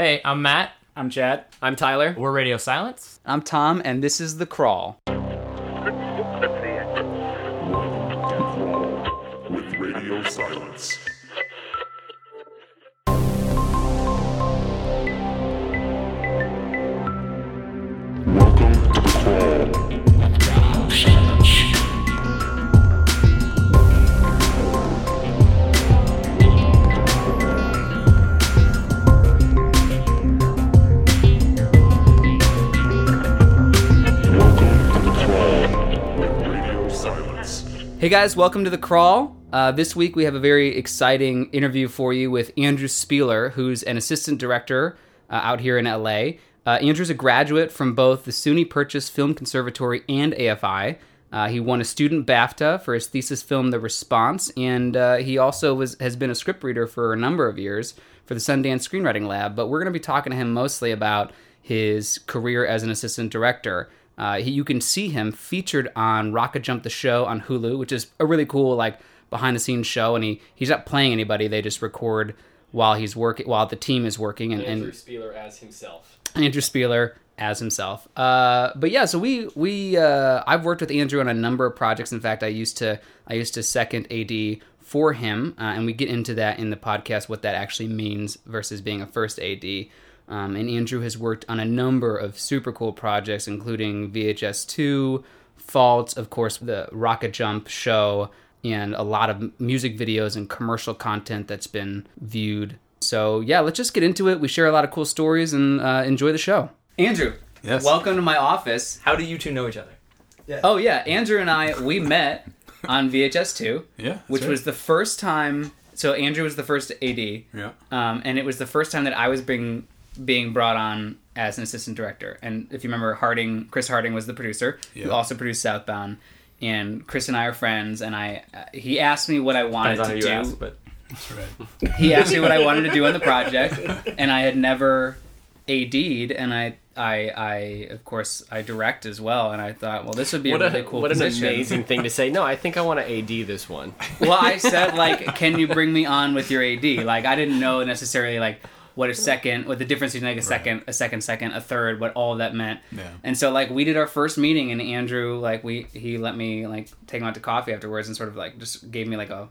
Hey, I'm Matt. I'm Chad. I'm Tyler. We're Radio Silence. I'm Tom, and this is The Crawl. with Radio Silence. Hey guys, welcome to The Crawl. Uh, this week we have a very exciting interview for you with Andrew Spieler, who's an assistant director uh, out here in LA. Uh, Andrew's a graduate from both the SUNY Purchase Film Conservatory and AFI. Uh, he won a student BAFTA for his thesis film The Response, and uh, he also was has been a scriptreader for a number of years for the Sundance Screenwriting Lab. But we're going to be talking to him mostly about his career as an assistant director. Uh, he, you can see him featured on RocketJump the Show on Hulu, which is a really cool like behind the scenes show. And he he's not playing anybody; they just record while he's working while the team is working. And, and Spieler as himself. Andrew Spieler as himself. Uh, but yeah, so we we uh, I've worked with Andrew on a number of projects. In fact, I used to I used to second AD for him, uh, and we get into that in the podcast what that actually means versus being a first AD. Um, and Andrew has worked on a number of super cool projects, including VHS two, Fault, of course, the RocketJump show, and a lot of music videos and commercial content that's been viewed. So yeah, let's just get into it. We share a lot of cool stories and uh, enjoy the show. Andrew, Yes. welcome to my office. How do you two know each other? Yeah. Oh yeah, Andrew and I we met on VHS two, Yeah, which right. was the first time. So Andrew was the first AD, Yeah. um, and it was the first time that I was being being brought on as an assistant director. And if you remember, Harding, Chris Harding was the producer who also produced Southbound. And Chris and I are friends, and I uh, he asked me what I wanted Depends on to who you do. ask, but That's right. he asked me what I wanted to do on the project, and I had never AD'd, and I, I, I, of course, I direct as well, and I thought, well, this would be What, a a, really cool what an amazing thing to say. No, I think I want to AD this one. well, I said like, can you bring me on with your AD? Like, I didn't know necessarily like what a second, what the difference between like a second, a second, second, a third, what all of that meant. Yeah. And so like we did our first meeting, and Andrew like we he let me like take him out to coffee afterwards, and sort of like just gave me like a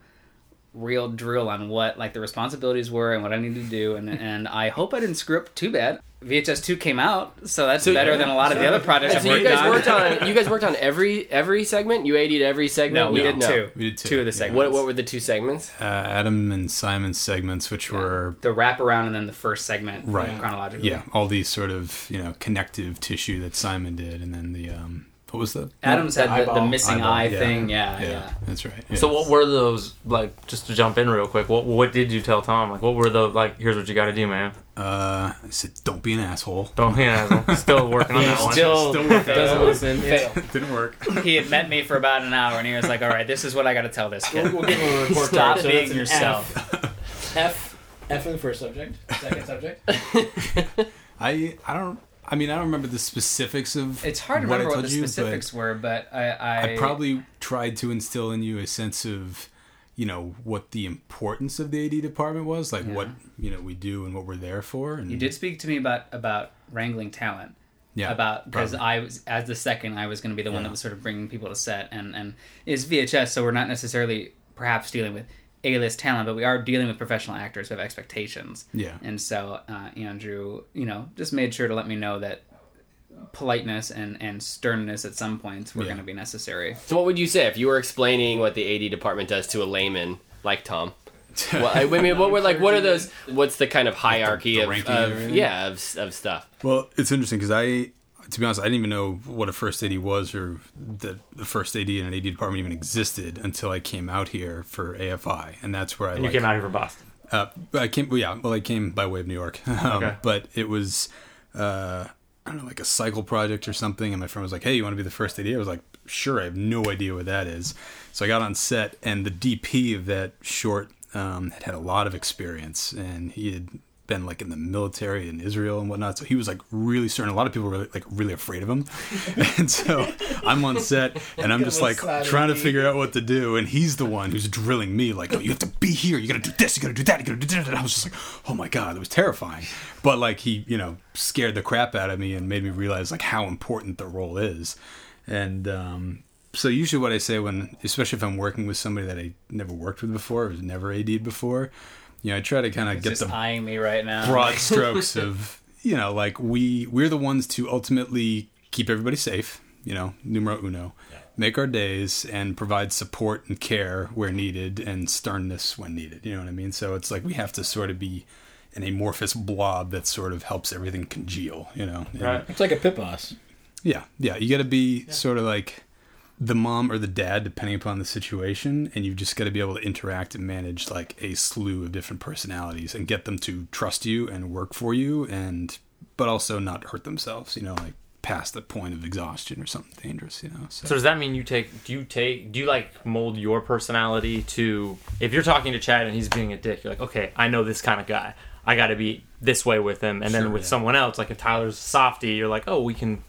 real drill on what like the responsibilities were and what I needed to do, and and I hope I didn't screw up too bad. VHS two came out, so that's So- better than a lot of the other projects I've So you guys on. worked on you guys worked on every every segment. You AD'd every segment. No, we You- did two. We did two, Two of the yeah. segments. What what were the two segments? Uh, Adam and Simon's segments, which were the wraparound and then the first segment Right. chronologically. yeah, all these sort of you know connective tissue that Simon did, and then the um, what was the Adams had the, the eyeball. missing Eyeball, eye yeah. thing. Yeah, yeah, yeah. that's right. so what were those like? Just to jump in real quick, what what did you tell Tom? Like, what were the like? Here's what you got to do, man. Uh, I said, don't be an asshole. Don't be an asshole. Still working on that one. Still, Still working. doesn't listen. Didn't work. He had met me for about an hour, and he was like, "All right, this is what I got to tell this kid. We'll give him a report Stop. So being yourself." F. F. F in the first subject. Second subject. I I don't. I mean, I don't remember the specifics of. It's hard to what remember what the you, but specifics were, but I, I, I probably tried to instill in you a sense of, you know, what the importance of the AD department was, like Yeah. what you know we do and what we're there for. And You did speak to me about about wrangling talent. yeah, about because. I was as the second I was going to be the one that was sort of bringing people to set and and it's VHS so we're not necessarily perhaps dealing with A-list talent but we are dealing with professional actors who have expectations Yeah. and so uh, Andrew you know just made sure to let me know that politeness and and sternness at some points were Yeah. going to be necessary So what would you say if you were explaining what the AD department does to a layman like Tom? Well, I mean, what were like? What are those? What's the kind of hierarchy the of, of yeah of, of stuff? Well, it's interesting because I, to be honest, I didn't even know what a first AD was or that the first AD and an AD department even existed until I came out here for AFI, and that's where I And you like, came out here from Boston. Uh, I came. Well, yeah. Well, I came by way of New York. um, Okay. But it was, uh, I don't know, like a cycle project or something. And my friend was like, "Hey, you want to be the first AD?" I was like, "Sure." I have no idea what that is. So I got on set, and the DP of that short um, had had a lot of experience, and he had been like in the military in Israel and whatnot. So he was like really certain. A lot of people were like really afraid of him, and so I'm on set and I'm just like trying to figure out what to do, and he's the one who's drilling me like, "Oh, you have to be here. You got to do this. You got to do that. You got to do that." And I was just like, "Oh my god, it was terrifying." But like he, you know, scared the crap out of me and made me realize like how important the role is, and um, so usually what I say when, especially if I'm working with somebody that I never worked with before, or was never AD'd before, you know, I try to kind of get Just the eyeing me right now. broad strokes of you know like we we're the ones to ultimately keep everybody safe you know numero uno make our days and provide support and care where needed and sternness when needed you know what i mean so it's like we have to sort of be an amorphous blob that sort of helps everything congeal you know And- Right. It's like a pit boss. yeah, yeah. You got to be sort of like the mom or the dad, depending upon the situation, and you've just got to be able to interact and manage like a slew of different personalities and get them to trust you and work for you, and but also not hurt themselves. You know, like past the point of exhaustion or something dangerous. You know. So does that mean you take? Do you take? Do you like mold your personality to? If you're talking to Chad and he's being a dick, you're like, okay, I know this kind of guy. I got to be this way with him, and then with yeah. someone else, like if Tyler's softy, you're like, oh, we can.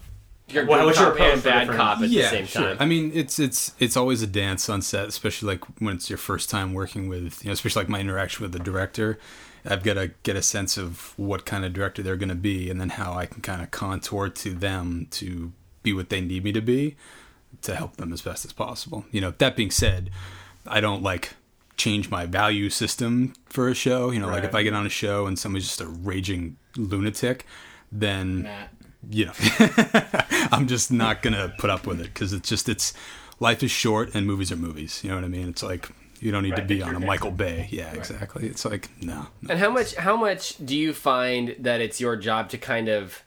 You're What- good what's cop and bad different- cop at the same sure. time. I mean, it's it's it's always a dance on set, especially like when it's your first time working with, you know, especially like my interaction with the director. I've got to get a sense of what kind of director they're going to be, and then how I can kind of contour to them to be what they need me to be, to help them as best as possible. You know, that being said, I don't like change my value system for a show. You know, like if I get on a show and somebody's just a raging lunatic, then Matt. You know i'm just not gonna put up with it because it's just it's life is short and movies are movies you know what i mean? It's like you don't need to be on a michael bay. Yeah exactly. It's like no, no. And how much how much do you find that it's your job to kind of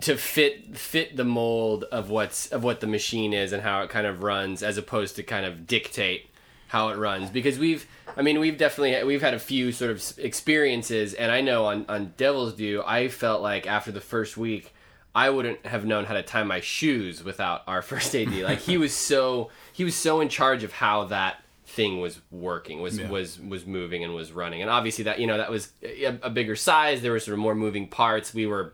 to fit fit the mold of what's of what the machine is and how it kind of runs as opposed to kind of dictate how it runs? Because we've I mean we've definitely we've had a few sort of experiences and I know on on Devil's Due I felt like after the first week I wouldn't have known how to tie my shoes without our first AD like he was so he was so in charge of how that thing was working was Yeah. was was moving and was running and obviously that you know that was a, a bigger size there were sort of more moving parts we were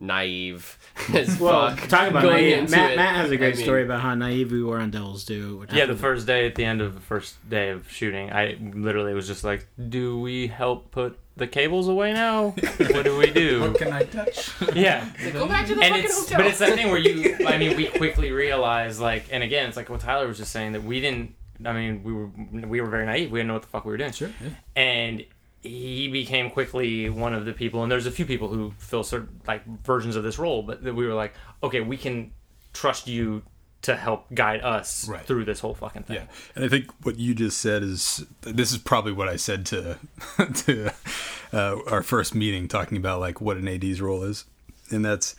naive as Well, fuck talking about going naive, into Matt, it. Matt has a great I mean, story about how naive we were on Devil's Due. Yeah, the first day at the end of the first day of shooting, I literally was just like, "Do we help put the cables away now? what do we do?" what can i touch Yeah, go back to the and fucking it's hotel but it's that thing where you I mean we quickly realize, like and again it's like what Tyler was just saying that we didn't I mean we were we were very naive we didn't know what the fuck we were doing sure yeah. and he became quickly one of the people and there's a few people who fill certain like versions of this role but that we were like okay we can trust you to help guide us Right. through this whole fucking thing Yeah, and I think what you just said is this is probably what I said to to uh, our first meeting, talking about like what an AD's role is, and that's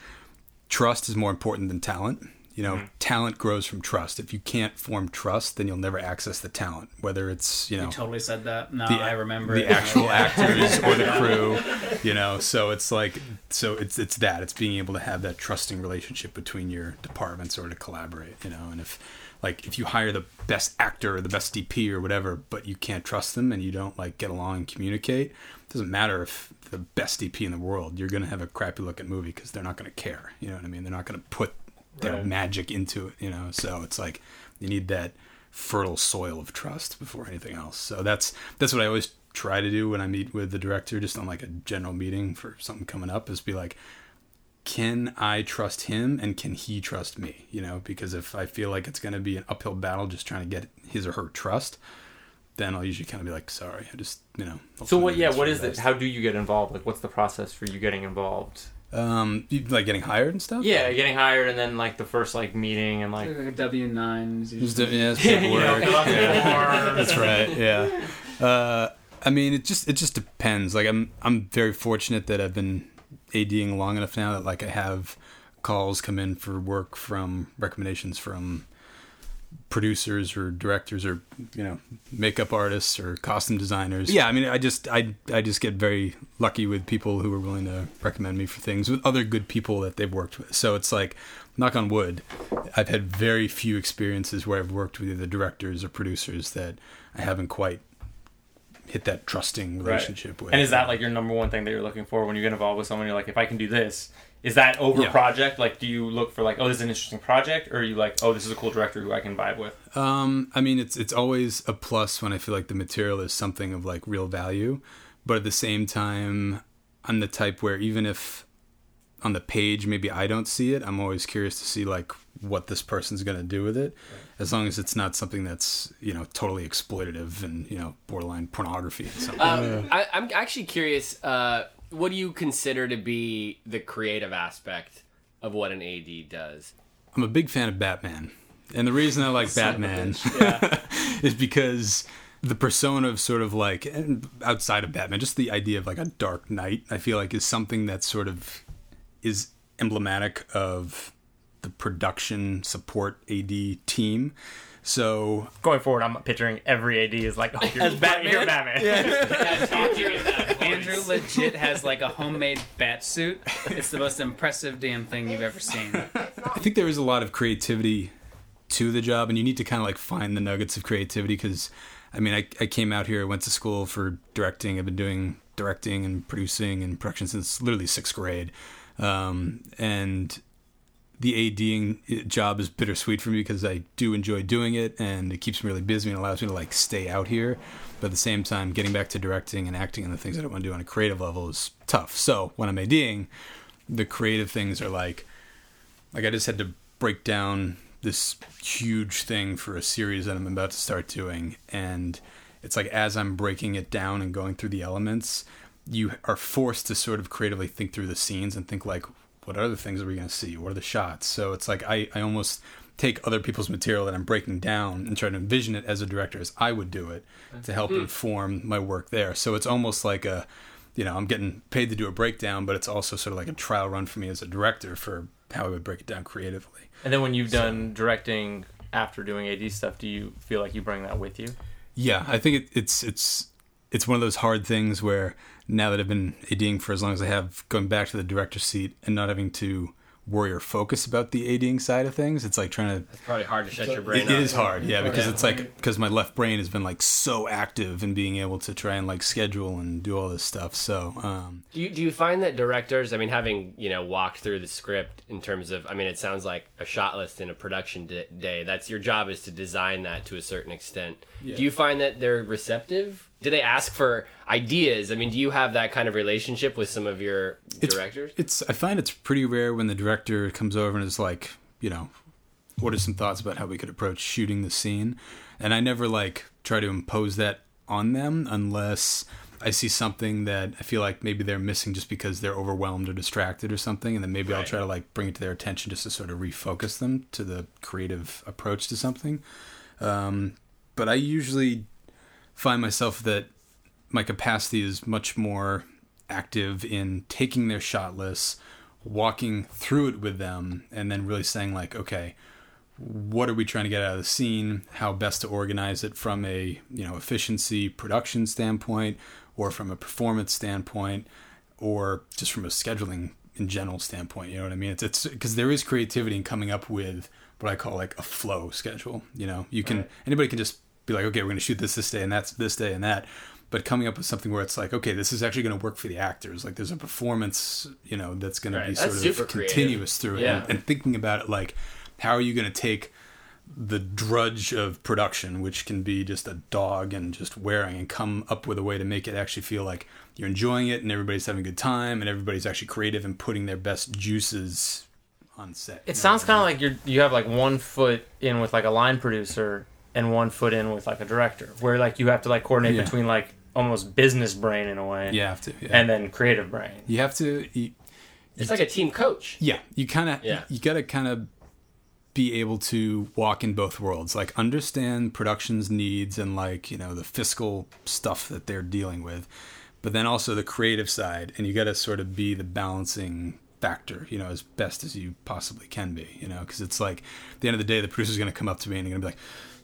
trust is more important than talent. You know, mm-hmm. talent grows from trust. If you can't form trust, then you'll never access the talent. Whether it's you know Totally said that. No, the, I remember the actual actors or the crew you know so it's like so it's it's that it's being able to have that trusting relationship between your departments or to collaborate you know and if like if you hire the best actor or the best dp or whatever but you can't trust them and you don't like get along and communicate it doesn't matter if the best dp in the world you're going to have a crappy looking movie because they're not going to care you know what i mean they're not going to put their Right. magic into it you know? So it's like you need that fertile soil of trust before anything else. So that's that's what i always try to do when i meet with the director just on like a general meeting for something coming up is be like can i trust him and can he trust me? You know because if i feel like it's going to be an uphill battle just trying to get his or her trust then i'll usually kind of be like sorry i just you know I'll so what yeah what is it how do you get involved? Like what's the process for you getting involved um you- like getting hired and stuff yeah getting hired and then like the first like meeting and like Like a W nine. Yeah, it's paperwork. fill Yeah. That's right. Yeah. Uh, I mean, it just it just depends. Like I'm I'm very fortunate that I've been ADing long enough now that like I have calls come in for work from recommendations from producers or directors or you know makeup artists or costume designers. Yeah, I mean, I just I I just get very lucky with people who are willing to recommend me for things with other good people that they've worked with. So it's like knock on wood, I've had very few experiences where I've worked with either directors or producers that I haven't quite hit that trusting Right. relationship with. And is that like your number one thing that you're looking for when you get involved with someone? You're like, if I can do this, is that over Yeah. project? Like, do you look for like, oh, this is an interesting project, or are you like, oh, this is a cool director who I can vibe with? Um, I mean, it's it's always a plus when I feel like the material is something of like real value, but at the same time, I'm the type where even if on the page maybe I don't see it, I'm always curious to see like what this person's gonna do with it, as long as it's not something that's you know totally exploitative and you know borderline pornography. And something. Um, I, I'm actually curious. Uh, what do you consider to be the creative aspect of what an AD does? I'm a big fan of Batman. And the reason I like Batman is because the persona of sort of like and outside of Batman, just the idea of like a dark knight, I feel like is something that sort of is emblematic of the production support AD team. So Going forward, I'm picturing every AD is like, oh, you're, As Batman? You're Batman. Andrew legit has like a homemade bat suit. It's the most impressive damn thing you've ever seen. I think there is a lot of creativity to the job, and you need to kind of like find the nuggets of creativity because, I mean, I, I came out here, I went to school for directing. I've been doing directing and producing and production since literally sixth grade. Um, and the ADing job is bittersweet for me because I do enjoy doing it and it keeps me really busy and allows me to like stay out here. But at the same time, getting back to directing and acting and the things that I want to do on a creative level is tough. So when I'm ADing, the creative things are like, like I just had to break down this huge thing for a series that I'm about to start doing, and it's like as I'm breaking it down and going through the elements, you are forced to sort of creatively think through the scenes and think like, what other things are we going to see? What are the shots? So it's like I, I almost take other people's material that I'm breaking down and try to envision it as a director as I would do it to help hmm. inform my work there. So it's almost like a, you know, I'm getting paid to do a breakdown, but it's also sort of like a trial run for me as a director for how I would break it down creatively. and then when you've done directing after doing AD stuff, do you feel like you bring that with you? Yeah, I think it, it's it's it's one of those hard things where now that I've been ADing for as long as I have, going back to the director seat and not having to worry or focus about the ADing side of things, it's like trying to It's probably hard to shut your brain It, it is hard, yeah, because Yeah. it's like because my left brain has been like so active in being able to try and like schedule and do all this stuff. So um, Do you, do you find that directors, I mean, having, you know, walked through the script in terms of, I mean, it sounds like a shot list in a production d- day. That's your job is to design that to a certain extent. Do you find that they're receptive? Do they ask for ideas? I mean, do you have that kind of relationship with some of your directors? It's I find it's pretty rare when the director comes over and is like, you know, what are some thoughts about how we could approach shooting the scene? And I never like try to impose that on them unless I see something that I feel like maybe they're missing just because they're overwhelmed or distracted or something, and then maybe I'll try to like bring it to their attention just to sort of refocus them to the creative approach to something. Um, but I usually find myself that my capacity is much more active in taking their shot lists, walking through it with them, and then really saying like, okay, what are we trying to get out of the scene? How best to organize it from a you know efficiency production standpoint, or from a performance standpoint, or just from a scheduling in general standpoint. You know what I mean? It's it's because there is creativity in coming up with what I call like a flow schedule. You know, you can anybody can just be like, okay, we're going to shoot this this day and that's this day and that. But coming up with something where it's like, okay, this is actually going to work for the actors. Like, there's a performance, you know, that's going Right. to be That's sort of creative. continuous through it, Yeah. and, and thinking about it like, how are you going to take the drudge of production, which can be just a dog and just wearing, and come up with a way to make it actually feel like you're enjoying it and everybody's having a good time and everybody's actually creative and putting their best juices on set. It sounds kind of like you're you have like one foot in with like a line producer and one foot in with like a director, where like you have to like coordinate Yeah. between like almost business brain in a way, you have to, yeah. and then creative brain. you have to. You, It's like a team coach. Yeah, you kind of Yeah. you got to kind of be able to walk in both worlds, like understand production's needs and like you know the fiscal stuff that they're dealing with, but then also the creative side, and you got to sort of be the balancing factor, you know, as best as you possibly can be, you know, because it's like at the end of the day, the producer's going to come up to me and they're going to be like.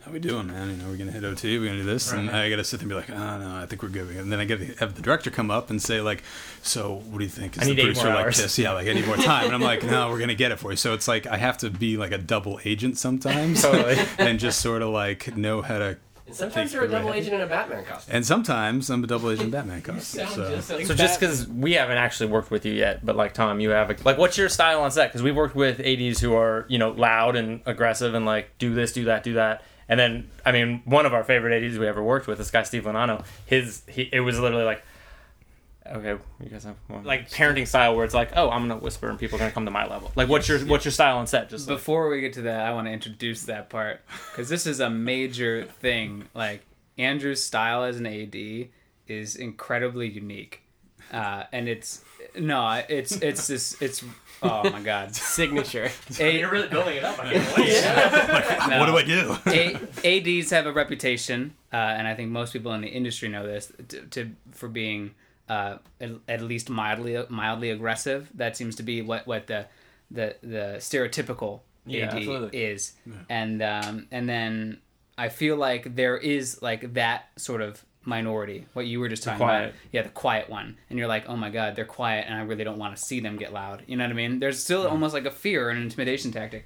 How we doing, man? You know, we're gonna hit OT. We're gonna do this, and I gotta sit there and be like, "Oh no, I think we're good." And then I gotta have the director come up and say, "Like, so what do you think?" Is I need the eight producer more like hours. this? Yeah, like I need more time. And I'm like, no, we're gonna get it for you. So it's like I have to be like a double agent sometimes, Totally. and just sort of like know how to Sometimes you're a double agent in a Batman costume. And sometimes I'm a double agent in Batman costume. So. So just because we haven't actually worked with you yet, but like Tom, you have a, like what's your style on set? Because we've worked with ads who are you know loud and aggressive and like do this, do that, do that. And then I mean, one of our favorite ads we ever worked with, this guy Steve Lanano. His he, it was literally like, okay, you guys have more like parenting style where it's like, oh, I'm gonna whisper and people are gonna come to my level. Like, what's your what's your style on set? Just like, Before we get to that, I want to introduce that part because this is a major thing. Like Andrew's style as an AD is incredibly unique, uh, and it's no, it's it's this it's oh my god, Signature. A- You're really building it up. I can't wait. What do I do? A- ADs have a reputation, uh, and I think most people in the industry know this, to, to for being uh, at, at least mildly mildly aggressive. That seems to be what what the the the stereotypical Yeah, AD absolutely. is, and um, and then I feel like there is like that sort of minority. What you were just talking about, yeah, the quiet one, and you're like, oh my god, they're quiet, and I really don't want to see them get loud. You know what I mean? There's still almost like a fear and an intimidation tactic.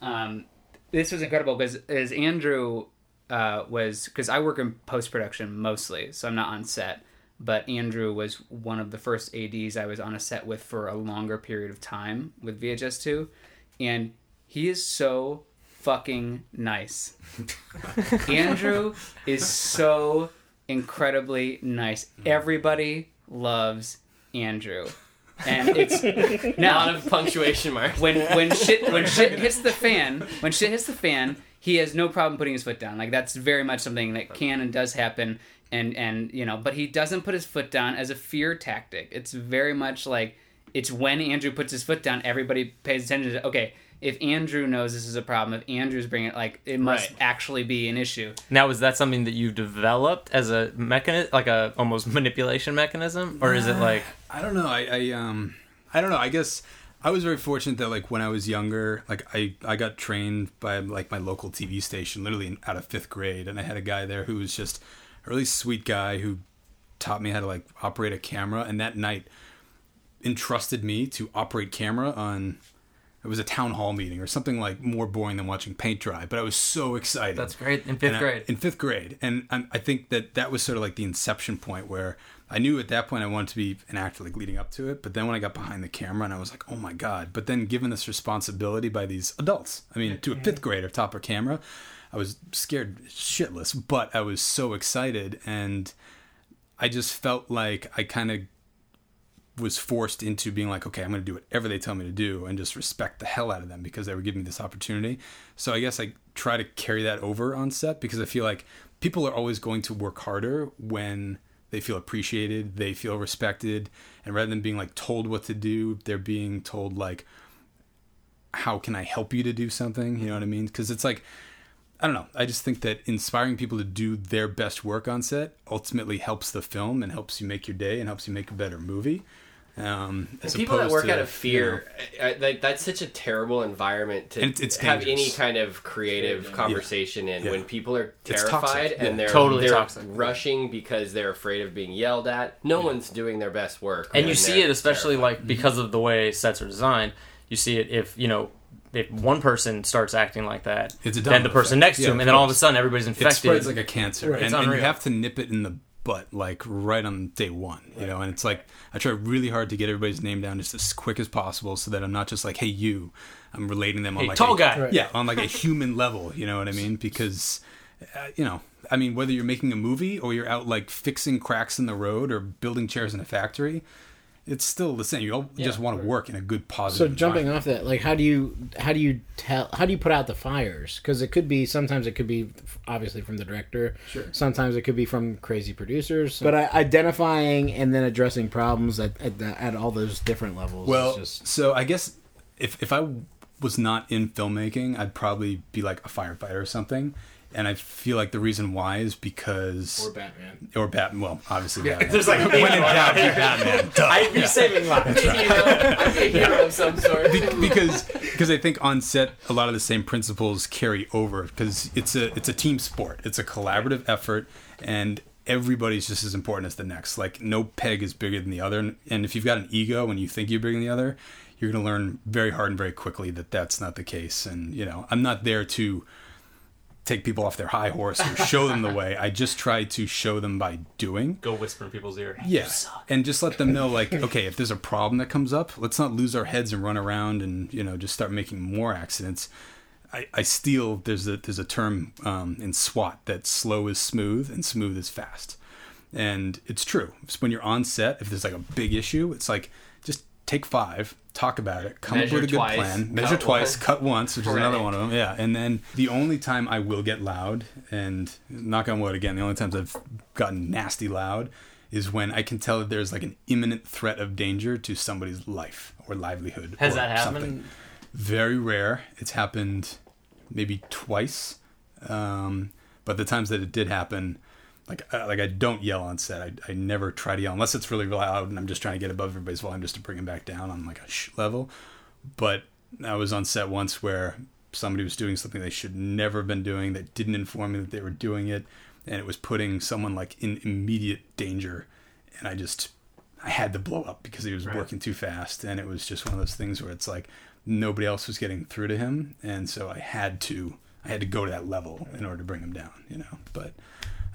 Um, this was incredible because as Andrew uh, was because I work in post production mostly, so I'm not on set. But Andrew was one of the first ads I was on a set with for a longer period of time with VHS two, and he is so fucking nice. Andrew is so incredibly nice. Mm-hmm. Everybody loves Andrew, and it's A now lot of punctuation marks. when when shit when shit hits the fan when shit hits the fan he has no problem putting his foot down. Like that's very much something that can and does happen. And and you know but he doesn't put his foot down as a fear tactic. It's very much like it's when andrew puts his foot down everybody pays attention to okay if andrew knows this is a problem if andrew's bringing it like it must Right. actually be an issue Now, is that something that you developed as a mechanism, like a almost manipulation mechanism, or is it like I don't know. I, I um I don't know. I guess I was very fortunate that like when I was younger, like I I got trained by like my local TV station, literally out of fifth grade, and I had a guy there who was just a really sweet guy who taught me how to like operate a camera, and that night entrusted me to operate camera on. It was a town hall meeting or something like more boring than watching paint dry, but I was so excited. that's great in fifth And I- grade? in fifth grade, and I, I think that that was sort of like the inception point where I knew at that point I wanted to be an actor, like leading up to it. But then when I got behind the camera, and I was like, oh my god! But then given this responsibility by these adults, I mean, to a fifth grader, top of camera, I was scared shitless, but I was so excited, and I just felt like I kind of was forced into being like, okay, I'm going to do whatever they tell me to do and just respect the hell out of them because they were giving me this opportunity. So I guess I try to carry that over on set because I feel like people are always going to work harder when they feel appreciated, they feel respected, and rather than being like told what to do, they're being told like, how can I help you to do something? You know what I mean? Because it's like, I don't know. I just think that inspiring people to do their best work on set ultimately helps the film and helps you make your day and helps you make a better movie. Um, as People that work to, out of you know, fear, uh, like that's such a terrible environment to it's- it's have any kind of creative conversation in. Yeah. When people are terrified and Yeah. they're Totally they're toxic. rushing because they're afraid of being yelled at, no one's doing their best work. and you see it especially terrified. like because of the way sets are designed you see it if you know if one person starts acting like that It's a then the person effect. next to Yeah, him and then all of a sudden everybody's infected. it infected spreads like a cancer, Right. and, It's and you have to nip it in the butt like right on day one. You know, and it's like I try really hard to get everybody's name down just as quick as possible, so that I'm not just like, hey, you. I'm relating them on Hey, like tall a, guy. yeah, on like a human level. You know what I mean? Because uh, you know, I mean, whether you're making a movie or you're out like fixing cracks in the road or building chairs in a factory. It's still the same. You all just want to work in a good, positive. So jumping off that, like, how do you how do you tell how do you put out the fires? Because it could be sometimes it could be obviously from the director. Sure. Sometimes it could be from crazy producers. But I, identifying and then addressing problems at at, the, at all those different levels. Well, is just so I guess if if I was not in filmmaking, I'd probably be like a firefighter or something. And I feel like the reason why is because or Batman. or Batman. Well, obviously Batman. there's like when in doubt, be Batman. Duh. I'd be saving lives. I'm a hero, I'm a hero of some sort. Be- because because I think on set a lot of the same principles carry over because it's a it's a team sport. It's a collaborative effort and everybody's just as important as the next. Like no peg is bigger than the other and, and if you've got an ego and you think you're bigger than the other, you're going to learn very hard and very quickly that that's not the case and you know, I'm not there to take people off their high horse or show them the way. I just try to show them by doing. Go whisper in people's ear. Yeah, and just let them know, like, okay, if there's a problem that comes up, let's not lose our heads and run around and you know just start making more accidents. I, I steal. There's a there's a term um, in SWAT that slow is smooth and smooth is fast, and it's true. It's when you're on set, if there's like a big issue, it's like take five, talk about it, come Measure up with a good twice, plan, measure cut twice, once. cut once, which is Right. another one of them. Yeah, and then the only time I will get loud, and knock on wood again, the only times I've gotten nasty loud is when I can tell that there's like an imminent threat of danger to somebody's life or livelihood. Has or that happened? something. Very rare. It's happened maybe twice, um, but the times that it did happen, like uh, like I don't yell on set. I, I never try to yell unless it's really loud and I'm just trying to get above everybody's volume just to bring them back down on like a shh level. But I was on set once where somebody was doing something they should never have been doing that didn't inform me that they were doing it, and it was putting someone like in immediate danger, and I just I had to blow up because he was Right. working too fast, and it was just one of those things where it's like nobody else was getting through to him, and so I had to I had to go to that level in order to bring him down, you know. But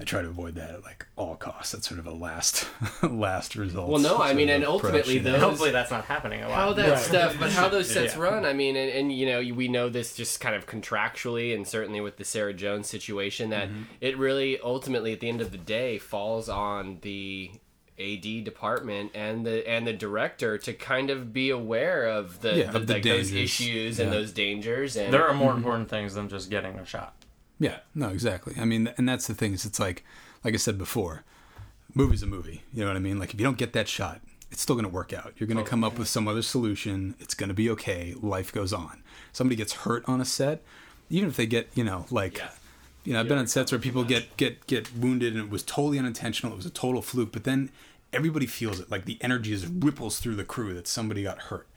I try to avoid that at like all costs. That's sort of a last last result. Well, no, I mean, of and ultimately, production. those- Hopefully that's not happening a lot. how that Right. stuff, but how those sets Yeah. run. I mean, and, and you know, we know this just kind of contractually, and certainly with the Sarah Jones situation, that Mm-hmm. it really ultimately, at the end of the day, falls on the AD department and the and the director to kind of be aware of the, Yeah, the, of the like, those dangers. issues and those dangers. And there are more important things than just getting a shot. Yeah, no, exactly. I mean, and that's the thing is, it's like, like I said before, movie's a movie. You know what I mean? Like, if you don't get that shot, it's still going to work out. You're going to oh, come up with some other solution. It's going to be okay. Life goes on. Somebody gets hurt on a set, even if they get, you know, like, Yeah. you know, I've been on sets where people get get get wounded and it was totally unintentional. It was a total fluke, but then everybody feels it. Like the energy just ripples through the crew that somebody got hurt.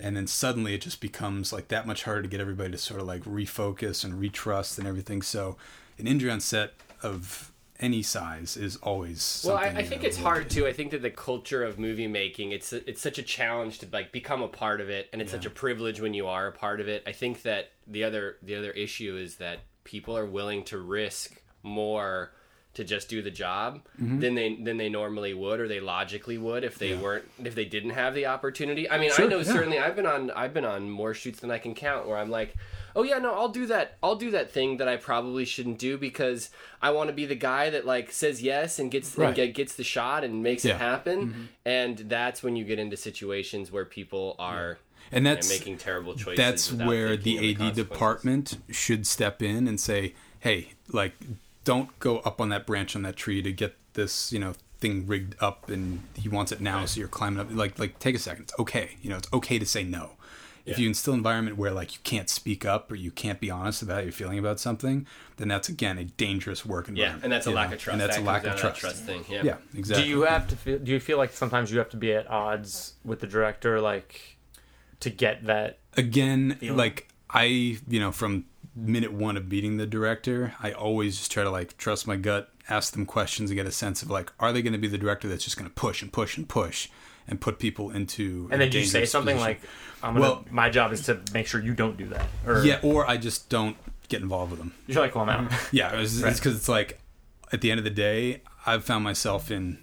And then suddenly it just becomes like that much harder to get everybody to sort of like refocus and retrust and everything. So an injury on set of any size is always Well, I, I think it's hard too. I think that the culture of movie making it's it's such a challenge to like become a part of it, and it's such a privilege when you are a part of it. I think that the other the other issue is that people are willing to risk more to just do the job Mm-hmm. than they than they normally would or they logically would if they weren't if they didn't have the opportunity. I mean, I know yeah. certainly I've been on I've been on more shoots than I can count where I'm like, "Oh yeah, no, I'll do that. I'll do that thing that I probably shouldn't do because I want to be the guy that like says yes and gets and get, gets the shot and makes Yeah. it happen." And that's when you get into situations where people are and that's making terrible choices. that's where the AD department should step in and say, "Hey, like, don't go up on that branch on that tree to get this, you know, thing rigged up, and he wants it now, so you're climbing up. Like, like, take a second. It's okay. You know, it's okay to say no. If you instill an environment where like you can't speak up or you can't be honest about how you're feeling about something, then that's again a dangerous work environment. Yeah, and that's a lack know? of trust. And that's That a lack of to that trust. trust thing. Yeah. Yeah, exactly. Do you have to feel? Do you feel like sometimes you have to be at odds with the director, like to get that? again Feeling. like i you know from Mm-hmm. minute one of meeting the director i always just try to like trust my gut ask them questions and get a sense of like are they going to be the director that's just going to push and push and push and put people into And then do you say something position. like, "I'm gonna. Well- my job is to make sure you don't do that." Or yeah or i just don't get involved with them you're like, "Well, I'm out." yeah it's Right. because it's like at the end of the day i've found myself in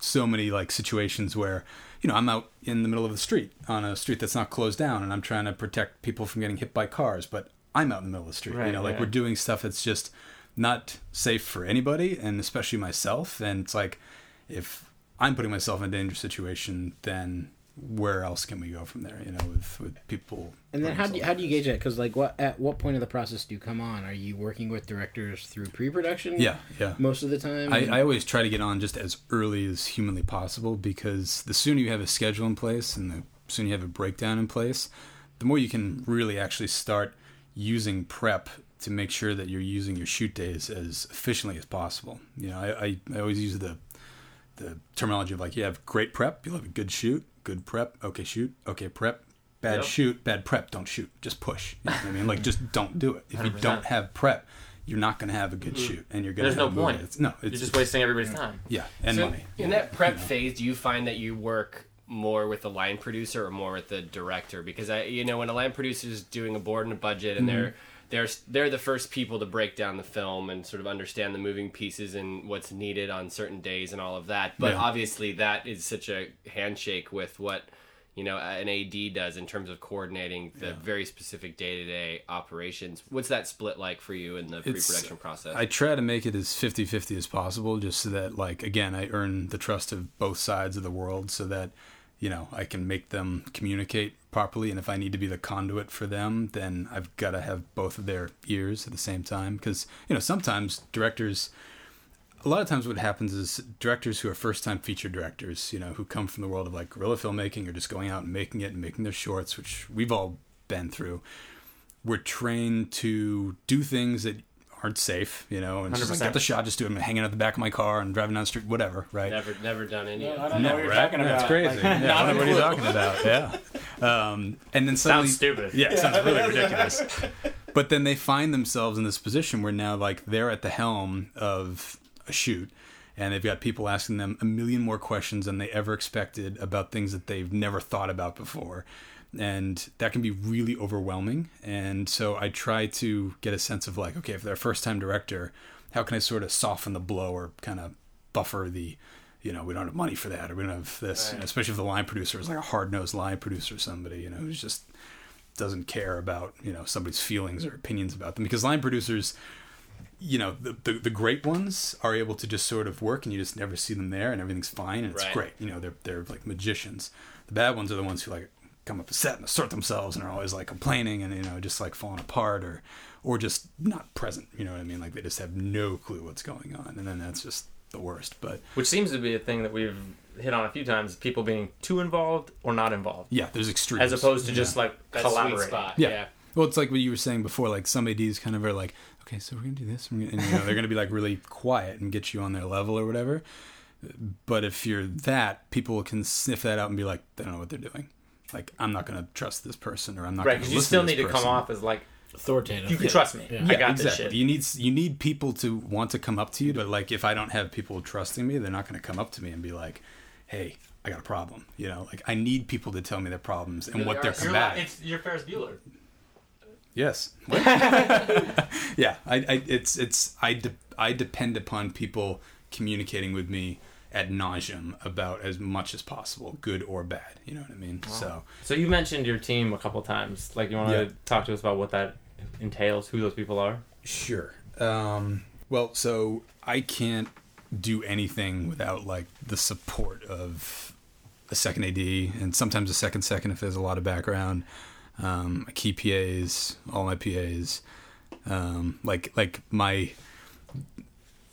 so many like situations where you know i'm out in the middle of the street on a street that's not closed down and i'm trying to protect people from getting hit by cars but i'm out in the middle of the street you know like yeah. we're doing stuff that's just not safe for anybody and especially myself and it's like if i'm putting myself in a dangerous situation then where else can we go from there you know with with people And then how do you, how do you gauge that? Because like, what at what point of the process do you come on? Are you working with directors through pre-production? yeah yeah most of the time. I, I always try to get on just as early as humanly possible because the sooner you have a schedule in place and the sooner you have a breakdown in place, the more you can really actually start using prep to make sure that you're using your shoot days as efficiently as possible. You know, I, I, I always use the the terminology of like you have great prep, you'll have a good shoot, good prep, okay shoot, okay prep, bad Yep. shoot, bad prep, don't shoot, just push. You know what I mean, like just don't do it. If you 100%. don't have prep, you're not going to have a good mm-hmm. shoot, and you're going to There's no have a movie point. that's- No, it's You're just wasting everybody's time. yeah, and So money. In that prep phase, do you find that you work more with the line producer or more with the director? Because I, you know, when a line producer is doing a board and a budget and mm-hmm. they're they're they're the first people to break down the film and sort of understand the moving pieces and what's needed on certain days and all of that. But Yeah. obviously, that is such a handshake with what you know an AD does in terms of coordinating the very specific day to day operations. What's that split like for you in the pre production process? I try to make it as 50-50 as possible just so that like again I earn the trust of both sides of the world so that you know I can make them communicate properly and if I need to be the conduit for them then I've got to have both of their ears at the same time because you know sometimes directors a lot of times what happens is directors who are first time feature directors, you know, who come from the world of like guerrilla filmmaking or just going out and making it and making their shorts, which we've all been through. We're trained to do things that aren't safe, you know, and just like 100%. get the shot, just do it, hanging out the back of my car and driving down the street, whatever, right? never never done any. I of don't know what you're talking about. That's crazy. Like, yeah, not I don't know what are you clue. talking about? Yeah. Um, and then suddenly, Sounds stupid. Yeah, it sounds really ridiculous. But then they find themselves in this position where now, like, they're at the helm of a shoot, and they've got people asking them a million more questions than they ever expected about things that they've never thought about before. And that can be really overwhelming. And so I try to get a sense of, like, okay, if they're a first time director, how can I sort of soften the blow or kind of buffer the you know, we don't have money for that, or we don't have this. You know, especially if the line producer is like a hard nosed line producer, or somebody you know who's just doesn't care about you know somebody's feelings or opinions about them. Because line producers, you know, the, the the great ones are able to just sort of work, and you just never see them there, and everything's fine, and it's Right. great. You know, they're they're like magicians. The bad ones are the ones who like come up to set and assert themselves, and are always like complaining, and you know, just like falling apart, or or just not present. You know what I mean? Like they just have no clue what's going on, and then that's just the worst. But Which seems to be a thing that we've hit on a few times: people being too involved or not involved, yeah, there's extremes as opposed to just Yeah. like that sweet collaborating. spot. Yeah. yeah. Well, it's like what you were saying before. Like some ads kind of are like, okay, so we're gonna do this, gonna, and you know they're gonna be like really quiet and get you on their level or whatever. But if you're that, people can sniff that out and be like, they don't know what they're doing. Like I'm not gonna trust this person, or I'm not Right, gonna because you still to need this to come off as like authoritative. you can trust me. Yeah. I got this shit. You need you need people to want to come up to you, but like if I don't have people trusting me, they're not going to come up to me and be like, "Hey, I got a problem." You know, like I need people to tell me their problems and Really what they're are. You're it's your Ferris Bueller. Yes. yeah, I, I it's it's I de- I depend upon people communicating with me ad nauseum about as much as possible, good or bad. You know what I mean? So So you mentioned your team a couple times. Like you want Yeah. to talk to us about what that entails, who those people are. sure. Um, well, so I can't do anything without like the support of a second AD and sometimes a second second if there's a lot of background. Um, my key PAs, all my PAs, um, like like my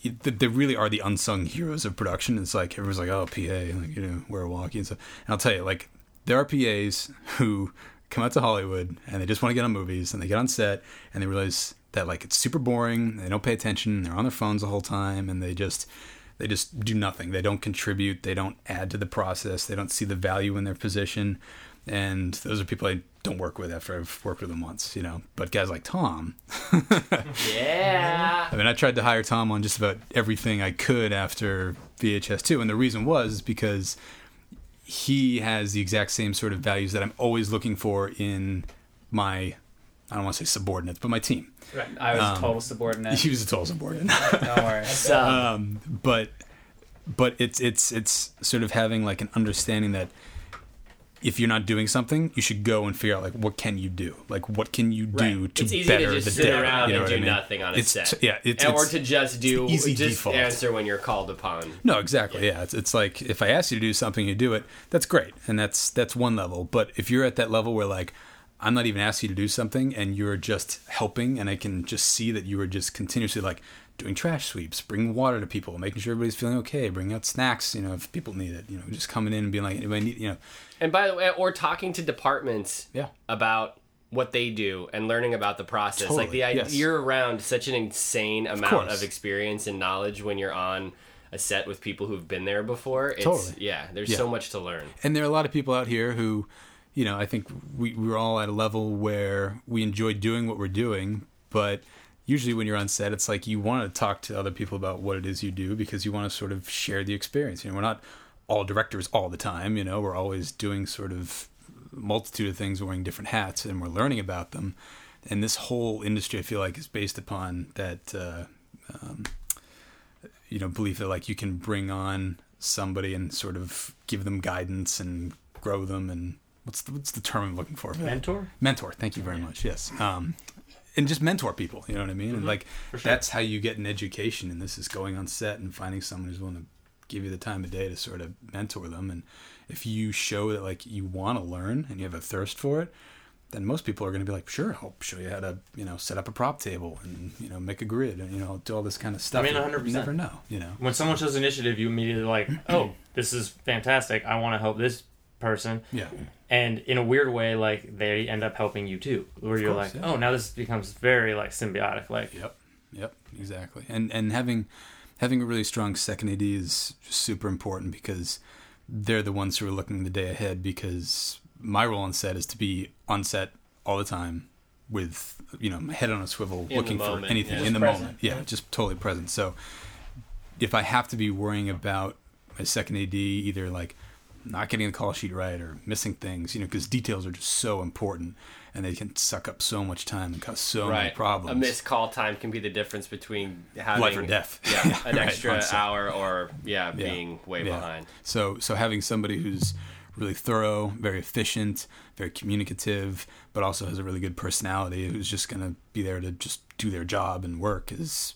they really are the unsung heroes of production. It's like everyone's like, oh, PA, like, you know, we're walkie and stuff. And I'll tell you, like, there are PAs who come out to Hollywood and they just want to get on movies and they get on set and they realize that like it's super boring. They don't pay attention. They're on their phones the whole time and they just they just do nothing. They don't contribute. They don't add to the process. They don't see the value in their position. And those are people I don't work with after I've worked with them once, you know. But guys like Tom, Yeah. I mean, I tried to hire Tom on just about everything I could after VHS 2, and the reason was because he has the exact same sort of values that I'm always looking for in my, I don't want to say subordinates, but my team. Right. I was Um, total subordinate. He was a total subordinate. Don't worry. um, but but it's it's it's sort of having like an understanding that if you're not doing something, you should go and figure out like what can you do, like what can you do Right. to it's easy better to just the sit day, around you know and do I mean? nothing on a It's set. t- yeah, it's, or it's to just do easy just default. answer when you're called upon. No, exactly. Yeah, it's, it's like if I ask you to do something, you do it. That's great, and that's that's one level. But if you're at that level where like I'm not even asking you to do something, and you're just helping, and I can just see that you are just continuously like doing trash sweeps, bringing water to people, making sure everybody's feeling okay, bringing out snacks, you know, if people need it, you know, just coming in and being like, anybody need, you know, And by the way, or talking to departments Yeah. about what they do and learning about the process. like the Totally, idea yes. you're around such an insane amount course. of experience and knowledge when you're on a set with people who've been there before. It's Totally. yeah, there's Yeah. so much to learn. and there are a lot of people out here who, you know, I think we, we're all at a level where we enjoy doing what we're doing, but usually when you're on set, it's like you want to talk to other people about what it is you do because you want to sort of share the experience. You know, we're not all directors all the time, you know, we're always doing sort of multitude of things, wearing different hats, and we're learning about them. and this whole industry, I feel like, is based upon that, uh, um, you know, belief that like you can bring on somebody and sort of give them guidance and grow them and what's the, what's the term I'm looking for? Mentor? Mentor. Thank you very much. Yes. Um, and just mentor people. You know what I mean? And like that's how you get an education. And this is going on set and finding someone who's willing to give you the time of day to sort of mentor them. And if you show that like you want to learn and you have a thirst for it, then most people are going to be like, sure, I'll show you how to, you know, set up a prop table and you know make a grid and you know do all this kind of stuff. I mean, 100%. never know. You know. When someone shows initiative, you immediately like, oh, this is fantastic. I want to help this person. Yeah. And in a weird way, like they end up helping you too, where you're course, like, yeah. oh, now this becomes very like symbiotic. Like, Yep. Yep. Exactly. And and having having a really strong second AD is super important because they're the ones who are looking the day ahead. Because my role on set is to be on set all the time with you know my head on a swivel, the looking for anything yeah. in the present, moment. Yeah, just totally present. So if I have to be worrying about my second AD, either like not getting the call sheet right or missing things, you know, because details are just so important and they can suck up so much time and cause so many problems. A missed call time can be the difference between having Life or death. Yeah, an Right, extra hour or yeah, Yeah. being way Yeah. behind. So so having somebody who's really thorough, very efficient, very communicative, but also has a really good personality, who's just gonna be there to just do their job and work is,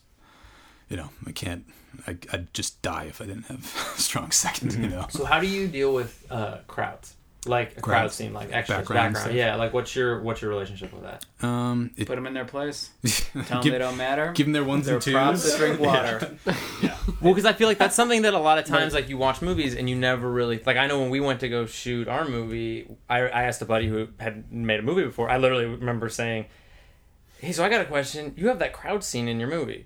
you know, I can't. I, I'd just die if I didn't have a strong 2nd You know. so how do you deal with uh, crowds? Like a crowd Crowds. scene, like extras, Background background. stuff. Yeah, like what's your what's your relationship with that? Um, it, Put them in their place. Tell them give, they don't matter. give them their ones They're and twos. props that drink water. Well, because I feel like that's something that a lot of times, like you watch movies and you never really like. I know when we went to go shoot our movie, I, I asked a buddy who had made a movie before. I literally remember saying, "Hey, so I got a question. You have that crowd scene in your movie.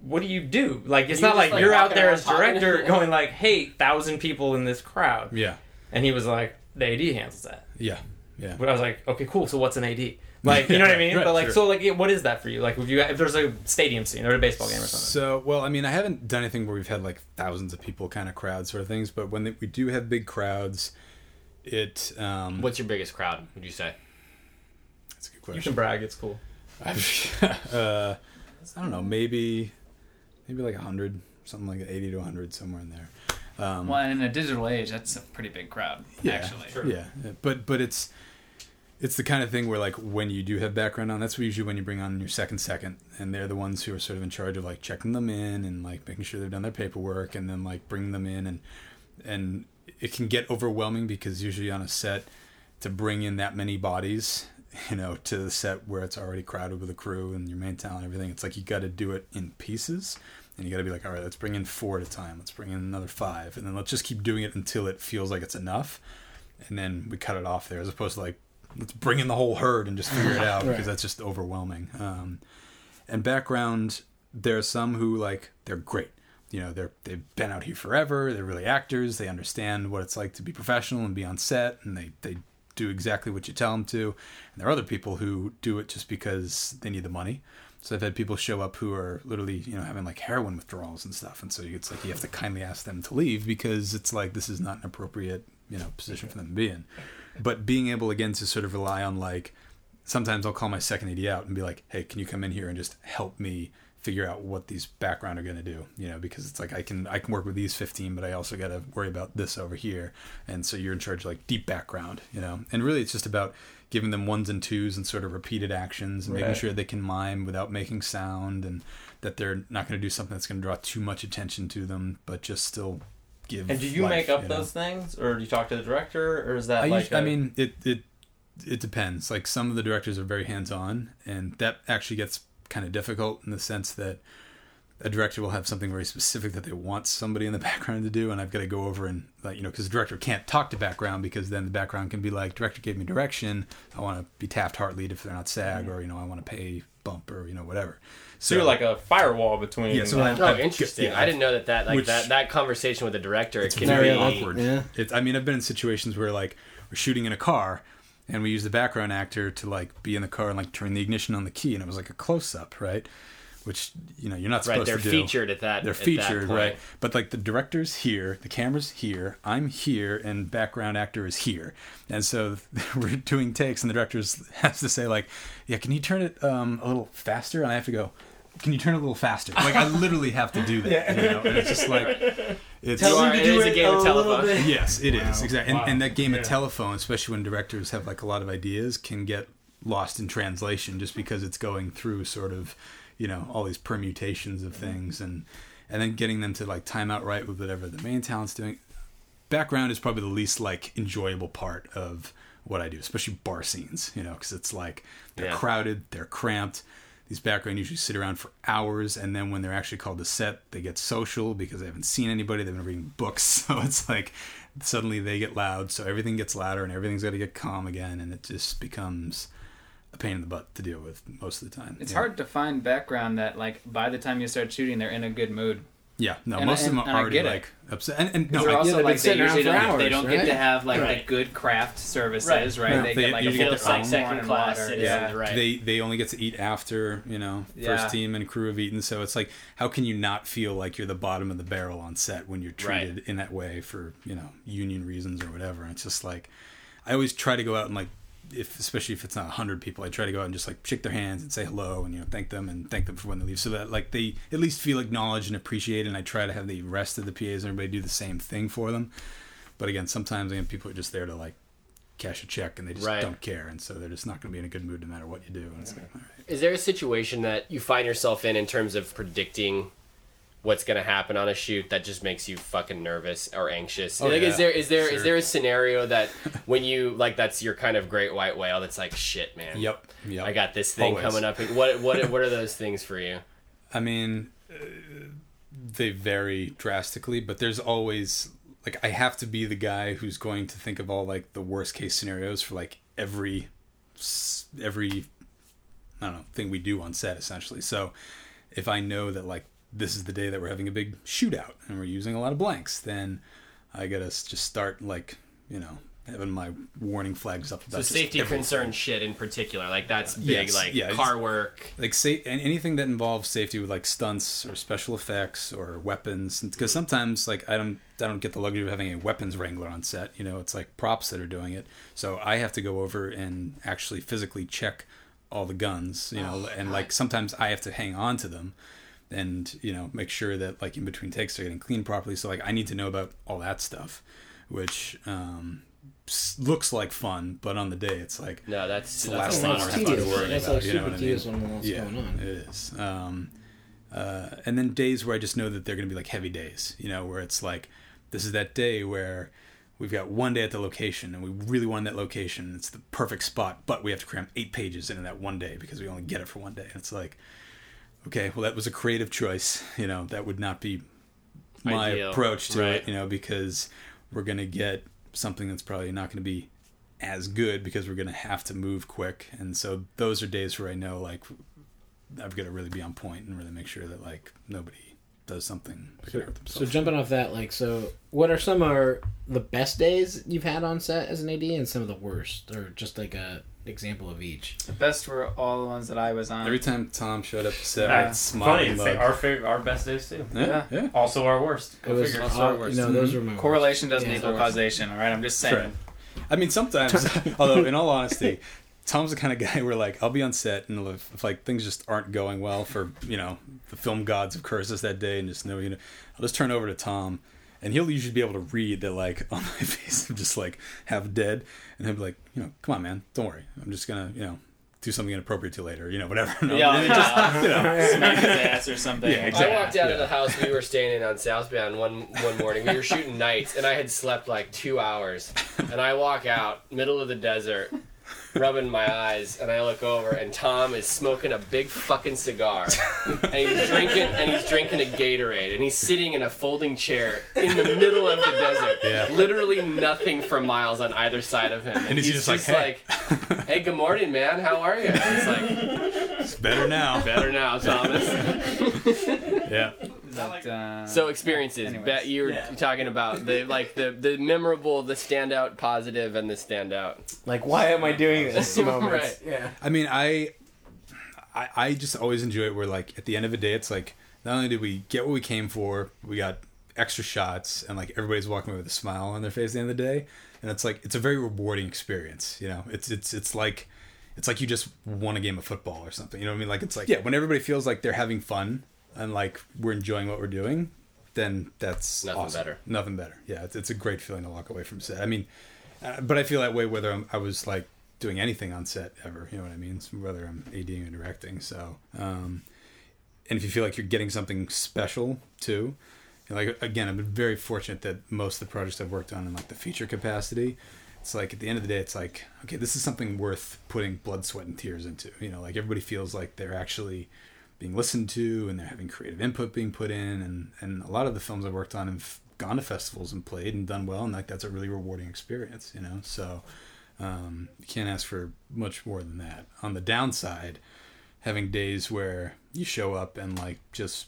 What do you do? Like, it's You not like, like, you're out there as director going like, "Hey, thousand people in this crowd," Yeah, and he was like, "The AD handles that." yeah, yeah. But I was like, "Okay, cool. So what's an AD?" Like, you know what I mean? Right, but like, sure. so like, what is that for you? Like, if you if there's a stadium scene or a baseball game or something. So, well, I mean, I haven't done anything where we've had like thousands of people kind of crowd sort of things, but when they, we do have big crowds, it um, What's your biggest crowd? Would you say? that's a good question. You can brag. It's cool. uh, I don't know, maybe maybe like hundred, something like eighty to hundred, somewhere in there. Um, Well, in a digital age, that's a pretty big crowd, yeah, actually. yeah, yeah. but but it's it's the kind of thing where like when you do have background on, that's usually when you bring on your second second, and they're the ones who are sort of in charge of like checking them in and like making sure they've done their paperwork, and then like bringing them in and and it can get overwhelming because usually on a set to bring in that many bodies you know to the set where it's already crowded with a crew and your main talent and everything it's like you got to do it in pieces and you got to be like all right let's bring in four at a time. Let's bring in another five. And then let's just keep doing it until it feels like it's enough. And then we cut it off there as opposed to like let's bring in the whole herd and just figure it out because that's just overwhelming. Um, and background there are some who like they're great. You know they're they've been out here forever. They're really actors. They understand what it's like to be professional and be on set and they they do exactly what you tell them to and there are other people who do it just because they need the money so I've had people show up who are literally, you know, having like heroin withdrawals and stuff, and so it's like you have to kindly ask them to leave because it's like this is not an appropriate, you know, position for them to be in. But being able again to sort of rely on like sometimes I'll call my second AD out and be like, "Hey, can you come in here and just help me figure out what these background are going to do?" You know, because it's like I can I can work with these 15, but I also got to worry about this over here. And so you're in charge of like deep background, you know. And really it's just about giving them ones and twos and sort of repeated actions and making sure they can mime without making sound and that they're not going to do something that's going to draw too much attention to them, but just still give And do you life, make up you know? those things, or do you talk to the director, or is that I, like? usually, I a- mean, it it it depends. Like some of the directors are very hands on, and that actually gets kind of difficult in the sense that a director will have something very specific that they want somebody in the background to do, and I've got to go over and like you know because the director can't talk to background because then the background can be like director gave me direction. I want to be Taft Hartley if they're not SAG, or you know I want to pay bump or you know whatever. so you're like a firewall between. Yeah, so I- Oh, I've- interesting. yeah, I didn't know that that like Which- that that conversation with the director it's can very be awkward. Yeah. It's, I mean, I've been in situations where like we're shooting in a car, and we use the background actor to like be in the car and like turn the ignition on the key, and it was like a close up, right? which you know you're not supposed Right, supposed they're to do. featured at that. They're at that featured, point. right? But like the director's here, the camera's here, I'm here, and background actor is here, and so we're doing takes, and the director has to say like, "Yeah, can you turn it um, a little faster?" And I have to go. Can you turn it a little faster? Like I literally have to do that, you know. And it's just like, it's You are- it is a game of telephone. Yes, it is exactly, and, Wow. and that game Yeah. of telephone, especially when directors have like a lot of ideas, can get lost in translation just because it's going through sort of, you know, all these permutations of things, and and then getting them to like time out right with whatever the main talent's doing. Background is probably the least like enjoyable part of what I do, especially bar scenes, you know, because it's like they're Yeah. crowded, they're cramped. These background usually sit around for hours, and then when they're actually called to set, they get social because they haven't seen anybody. They've been reading books, so it's like suddenly they get loud, so everything gets louder, and everything's got to get calm again, and it just becomes a pain in the butt to deal with most of the time. It's Yeah. hard to find background that like by the time you start shooting, they're in a good mood. Yeah, no, And- most and- of them are already get it. like upset, and, and no, they're I, also they've like they sitting around usually for don't, they don't get to have like Right. the good craft services, Right. right? No, They, they get like a full get like second class water. citizens, Yeah. right? they they only get to eat after you know Yeah. first team and crew have eaten so it's like how can you not feel like you're the bottom of the barrel on set when you're Right. treated in that way for you know union reasons or whatever and it's just like i always try to go out and like if especially if it's not 100 people i try to go out and just like shake their hands and say hello and you know thank them and thank them for when they leave. So that like they at least feel acknowledged and appreciated and i try to have the rest of the PAs and everybody do the same thing for them. But again sometimes again, people are just there to like cash a check and they just Right. don't care. And so they're just not going to be in a good mood no matter what you do. And it's like all right. Is there a situation that you find yourself in in terms of predicting what's going to happen on a shoot that just makes you fucking nervous or anxious? Oh, like, yeah. is there is there is Sure. there a scenario that when you like that's your kind of great white whale that's like shit, man. Yep. Yep. I got this thing Always. coming up. What what what are those things for you? I mean, uh, they vary drastically, but there's always like I have to be the guy who's going to think of all like the worst case scenarios for like every every I don't know thing we do on set essentially. So if I know that like this is the day that we're having a big shootout and we're using a lot of blanks, then I gotta just start like you know having my warning flags up. So about just safety concern shit in particular, like that's big, Yes, like yeah, car work. like say and anything that involves safety with like stunts or special effects or weapons because sometimes like i don't i don't get the luxury of having a weapons wrangler on set you know it's like props that are doing it so i have to go over and actually physically check all the guns you know oh, and like sometimes i have to hang on to them and you know make sure that like in between takes they're getting cleaned properly so like i need to know about all that stuff which um looks like fun but on the day it's like No, that's the that's last thing lot we're of to worry That's about. like you know super what I mean? tedious when what's yeah, going on. It is. Um, uh, and then days where I just know that they're going to be like heavy days, you know, where it's like, this is that day where we've got one day at the location and we really want that location. It's the perfect spot, but we have to cram eight pages into that one day because we only get it for one day. And it's like, okay, well, that was a creative choice. You know, that would not be my Ideal, approach to right. it, you know, because we're going to get something that's probably not going to be as good because we're going to have to move quick. And so those are days where I know, like, I've got to really be on point and really make sure that, like, nobody does something So, so jumping off that, like, so what are some are the best days you've had on set as an AD, and some of the worst, or just like a example of each? The best were all the ones that I was on. Every time Tom showed up to set, Uh, I'd funny, smile. it's like our favorite, our best days too. yeah, yeah. Also our worst. It Go was, figure. Also our worst. you know, those were my worst. Correlation doesn't Yeah, equal causation. All right, I'm just saying. Right. I mean, sometimes, although in all honesty, Tom's the kind of guy where like I'll be on set and if, if like things just aren't going well for you know the film gods have cursed us that day and just know you know I'll just turn over to Tom and he'll usually be able to read that like on my face I'm just like half dead and he'll be like you know come on man don't worry I'm just gonna you know do something inappropriate to you later you know whatever Yeah, And just, you know Smack his ass or something. Yeah, exactly. I walked out of the house we were staying in on Southbound one one morning. We were shooting nights, and I had slept like two hours. And I walk out, middle of the desert, rubbing my eyes, and I look over, and Tom is smoking a big fucking cigar, and he's drinking, and he's drinking a Gatorade, and he's sitting in a folding chair in the middle of the desert. Yeah. Literally nothing for miles on either side of him. And, he's just like, "Hey." like, "Hey, good morning, man. How are you?" And it's like, it's better now better now, Thomas. yeah But, uh, So experiences. Anyways. Bet you were Yeah. talking about the like the the memorable, the standout positive, and the standout. Like, why am I doing this? Right. Yeah. I mean, I I, I just always enjoy it where like at the end of the day it's like not only did we get what we came for we got extra shots and like everybody's walking away with a smile on their face at the end of the day and it's like it's a very rewarding experience you know it's it's it's like it's like you just won a game of football or something you know what i mean like it's like yeah when everybody feels like they're having fun and like we're enjoying what we're doing then that's Nothing awesome. better. nothing better yeah it's, it's a great feeling to walk away from set i mean uh, but i feel that way whether I'm, i was like doing anything on set ever you know what i mean So whether i'm ADing or directing so um and if you feel like you're getting something special too like again i've been very fortunate that most of the projects i've worked on in like the feature capacity it's like at the end of the day it's like okay this is something worth putting blood sweat and tears into you know like everybody feels like they're actually being listened to and they're having creative input being put in and and a lot of the films i've worked on have gone to festivals and played and done well and like that's a really rewarding experience you know? So um, you can't ask for much more than that. On the downside having days where you show up and like just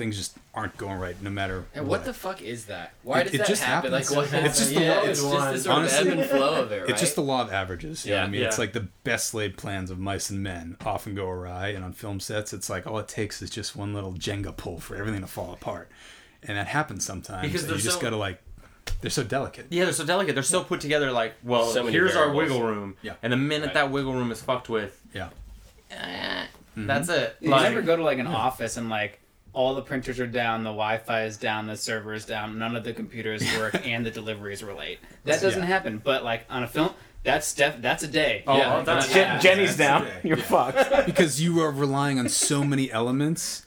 things just aren't going right no matter And what the fuck is that? Why It- does it that just happen? happens. Like what It's just the yeah, law- it's it's just the sort honestly, of ebb and flow of it, right? It's just the law of averages. You know what Yeah. I mean, it's like the best laid plans of mice and men often go awry, and on film sets, it's like all it takes is just one little Jenga pull for everything to fall apart, and that happens sometimes. Because and you they're just so- gotta like, they're so delicate. Yeah, they're so delicate. They're so put together. Like, well, So many here's our wiggle room. Yeah. And the minute Right. that wiggle room is fucked with, Yeah, eh, that's it. You Like, never go to like an office and like all the printers are down, the Wi-Fi is down, the server is down, none of the computers work, and the deliveries were late. That doesn't Yeah. happen. But like on a film, that's def- that's a day. Oh, Yeah, all done. that's- Jen- Jenny's that's down. You're fucked. because you are relying on so many elements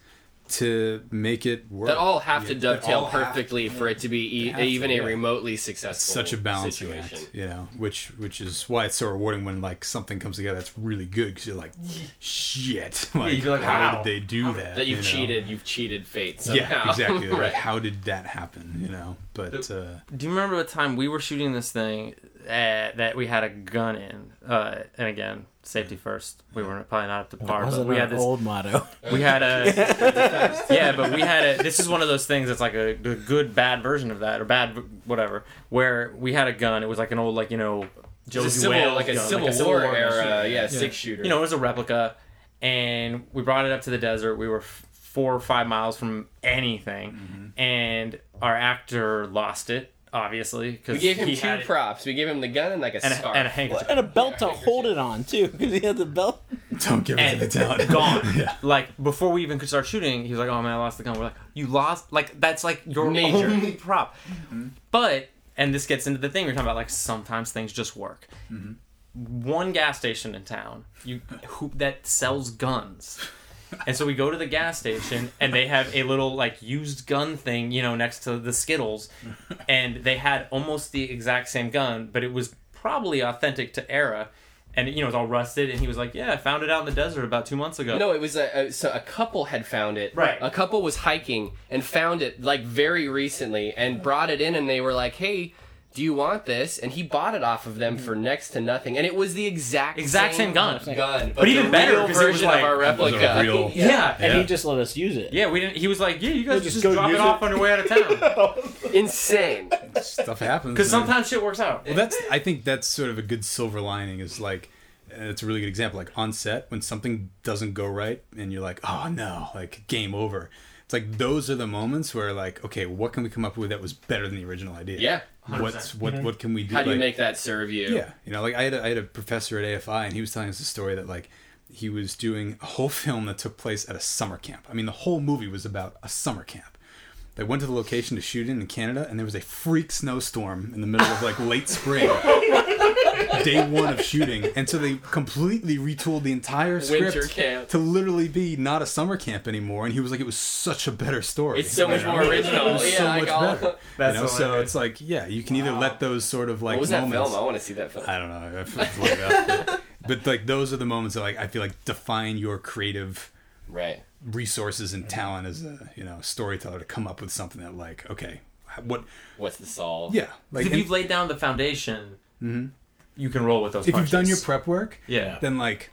to make it work. that all have to Yeah, that dovetail all have- perfectly for it to be e- have to, even a yeah. remotely successful such a balancing situation. act, you know, which which is why it's so rewarding when like something comes together that's really good because you're like, shit, like, you feel like, how wow. did they do that? That you've you know? cheated, you've cheated fate somehow. Yeah, exactly. Like, right. how did that happen? You know, but uh, Do you remember a time we were shooting this thing uh, that we had a gun in? Uh, and again, safety first. We were probably not up to par, but we had this. old motto. We had a. yeah, but we had a. This is one of those things that's like a, a good bad version of that or bad whatever. Where we had a gun. It was like an old like you know. It's a Josie civil, like a gun, Civil War, machine. era, yeah, six shooter. you know, it was a replica, and we brought it up to the desert. We were f- four or five miles from anything, Mm-hmm. and our actor lost it, obviously, because we gave him two had it- props. We gave him the gun and like a and scarf. a, and a handkerchief. and a belt to hold it on too, because he had the belt. don't give it And to the talent. gone. yeah, Like before we even could start shooting, he was like, "Oh man, I lost the gun." We're like, "You lost? Like that's like your Major. only prop." Mm-hmm. But and this gets into the thing we're talking about. Like sometimes things just work. Mm-hmm. One gas station in town, you who that sells guns. And so we go to the gas station, and they have a little like used gun thing, you know, next to the Skittles, and they had almost the exact same gun, but it was probably authentic to Era, and you know, it was all rusted. And he was like, "Yeah, I found it out in the desert about two months ago." No, it was a, a so a couple had found it. Right. A couple was hiking and found it like very recently and brought it in and they were like, "Hey, do you want this?" And he bought it off of them for mm-hmm. next to nothing, and it was the exact Exact same gun. gun, But even the better, real 'cause it was version like- of our replica. Those are real- yeah, And Yeah. he just let us use it. Yeah, we didn't. He was like, "Yeah, you guys just just, go drop it it. off on your way out of town." Insane. stuff happens. Because man. sometimes shit works out. Well, that's I think that's sort of a good silver lining. Is like, and it's a really good example. Like on set, when something doesn't go right, and you're like, oh no, like game over. It's like those are the moments where like, okay, what can we come up with that was better than the original idea? Yeah. What's what? Mm-hmm. What can we do? How do you like- make that serve you? Yeah, you know, like I had a, I had a professor at AFI, and he was telling us a story that like he was doing a whole film that took place at a summer camp. I mean, the whole movie was about a summer camp. They went to the location to shoot in in Canada, and there was a freak snowstorm in the middle of like late spring. Day one of shooting, and so they completely retooled the entire script camp. to literally be not a summer camp anymore. And he was like, "It was such a better story. It's so much You know? more original. It was yeah, so like much all- better. That's you know, so it's like, yeah, you can either let those sort of like What was that moments. film? I want to see that film. I don't know. I feel like that. But, but like those are the moments that like I feel like define your creative Right. resources and talent as a you know storyteller to come up with something that like okay what What's the solve? yeah like if and you've laid down the foundation, mm-hmm. You can roll with those. if you've done your prep work yeah, then like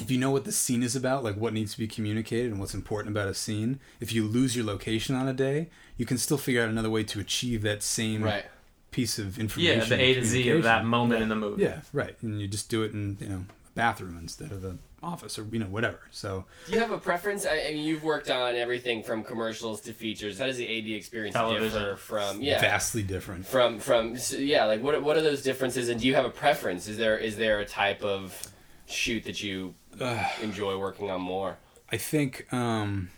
if you know what the scene is about like what needs to be communicated and what's important about a scene if you lose your location on a day you can still figure out another way to achieve that same Right. piece of information yeah, the A to Z of that moment in the movie. Yeah, right. And you just do it in you know a bathroom instead of a office or you know whatever. So Do you have a preference? I, I mean, you've worked on everything from commercials to features. How does the AD experience Television. differ from yeah vastly different. from from so, yeah? Like what what are those differences? And do you have a preference? Is there is there a type of shoot that you enjoy working on more? I think um,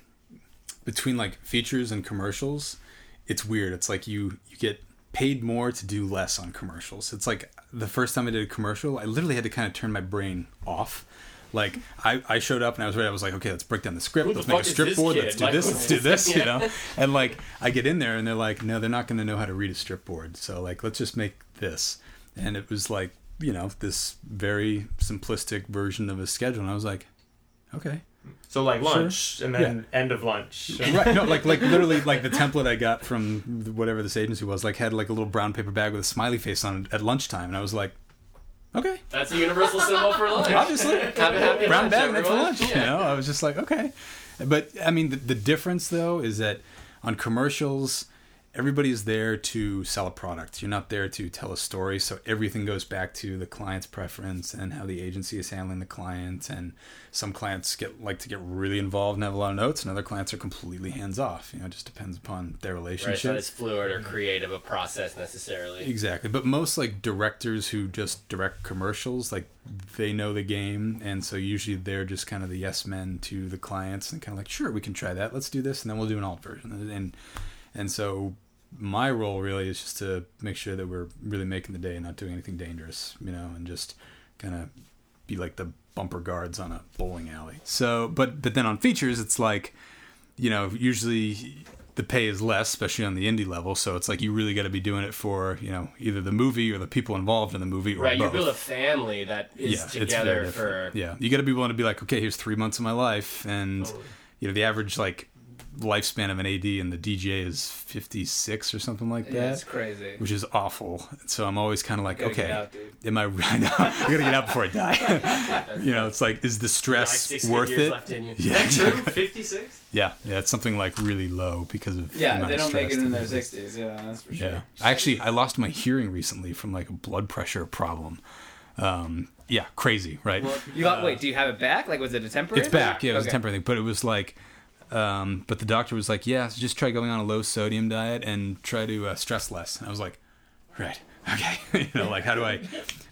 between like features and commercials, it's weird. It's like you you get paid more to do less on commercials. It's like the first time I did a commercial, I literally had to kind of turn my brain off. Like I, I showed up and I was ready. I was like, okay, let's break down the script. Who the let's make a strip board. kid? Let's do Like, this. Let's do this? this. You know. And like I get in there and they're like, no, they're not going to know how to read a strip board. So like, let's just make this. And it was like, you know, this very simplistic version of a schedule. And I was like, okay. So like lunch and then end of lunch. right no like like literally like the template i got from whatever this agency was like had like a little brown paper bag with a smiley face on it at lunchtime and i was like okay. That's a universal symbol for lunch. obviously. Have a happy brown lunch, bag meant for lunch you know? I was just like okay. But i mean the, the difference though is that on commercials everybody's there to sell a product. You're not there to tell a story. So everything goes back to the client's preference and how the agency is handling the client. And some clients get like to get really involved and have a lot of notes and other clients are completely hands off. You know it just depends upon their Right, relationship it's not as fluid or creative a process necessarily. Exactly, but most like directors who just direct commercials, like they know the game, and so usually they're just kind of the yes men to the clients, and kind of like, sure, we can try that. Let's do this, and then we'll do an alt version, and, and so my role really is just to make sure that we're really making the day, and not doing anything dangerous, you know, and just kind of be like the bumper guards on a bowling alley. So, but but then on features, it's like, you know, usually the pay is less, especially on the indie level. So it's like you really got to be doing it for you know either the movie or the people involved in the movie or Right, you build a family that is yeah, together for yeah. You got to be willing to be like, okay, here's three months of my life, and you know the average like lifespan of an AD and the DGA is 56 or something like that. Yeah, it's crazy. Which is awful. So I'm always kind of like, okay, out, am I? I know, I gotta get out before I die. you know, it's like, is the stress worth it? left in you. Yeah, exactly. Fifty six. Yeah, yeah, it's something like really low because of Yeah, amount they don't make it in their is. sixties. Yeah, that's for sure. Yeah, I actually I lost my hearing recently from like a blood pressure problem. Um, yeah, crazy, right? You got, wait, do you have it back? Like, was it a temporary? it's back. Yeah, it was Okay. a temporary thing, but it was like, um, but the doctor was like, yeah, so just try going on a low sodium diet and try to uh, stress less. And I was like, right, okay, you know, like how do I,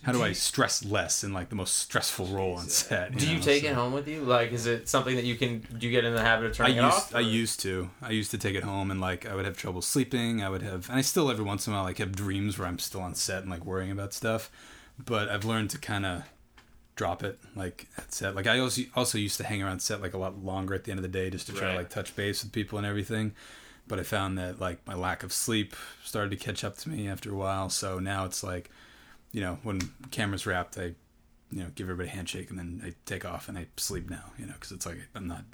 how do I stress less in like the most stressful role on set? Do you know? take So- it home with you? Like, is it something that you can? Do you get in the habit of I turning it used off? I used to I used to take it home and like I would have trouble sleeping. I would have and I still every once in a while like have dreams where I'm still on set and like worrying about stuff. But I've learned to kind of drop it like at set. Like I also also used to hang around set like a lot longer at the end of the day just to try Right. to like touch base with people and everything. But I found that like my lack of sleep started to catch up to me after a while. So now it's like, you know, when cameras wrapped, I you know give everybody a handshake and then I take off and I sleep now. You know, because it's like I'm not.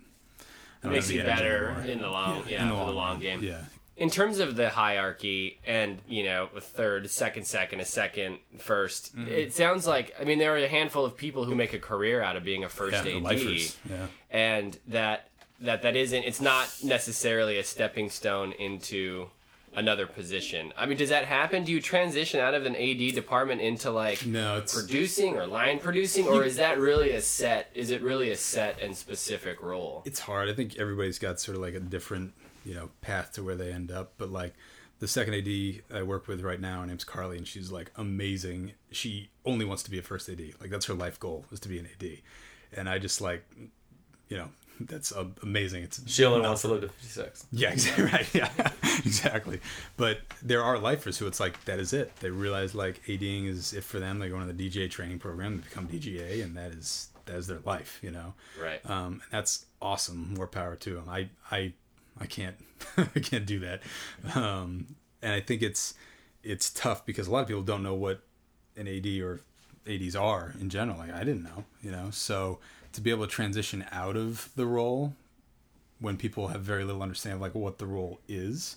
I don't makes you better anymore. in the long yeah, in for the long game. Yeah, In terms of the hierarchy and, you know, a third, a second, second, a second, 1st Mm-hmm. it sounds like I mean there are a handful of people who make a career out of being a first yeah, AD. Yeah, and that that that isn't it's not necessarily a stepping stone into another position. I mean, does that happen? Do you transition out of an AD department into like no, it's producing or line producing or is that really a set is it really a set and specific role? it's hard. I think everybody's got sort of like a different, you know, path to where they end up. But like the second AD I work with right now, her name's Carly, and she's like amazing. She only wants to be a first AD. Like that's her life goal is to be an AD. And I just like, you know, that's uh, amazing. It's She only wants to live to fifty six. yeah, exactly right. Yeah, exactly. But there are lifers who it's like that is it. They realize like ADing is it for them. They go into the DGA training program, they become DGA, and that is that is their life. You know. Right. Um, and that's awesome. More power to them. I I I can't I can't do that. Um, and I think it's it's tough because a lot of people don't know what an AD or ADs are in general. Like I didn't know, you know. So to be able to transition out of the role when people have very little understanding of like what the role is,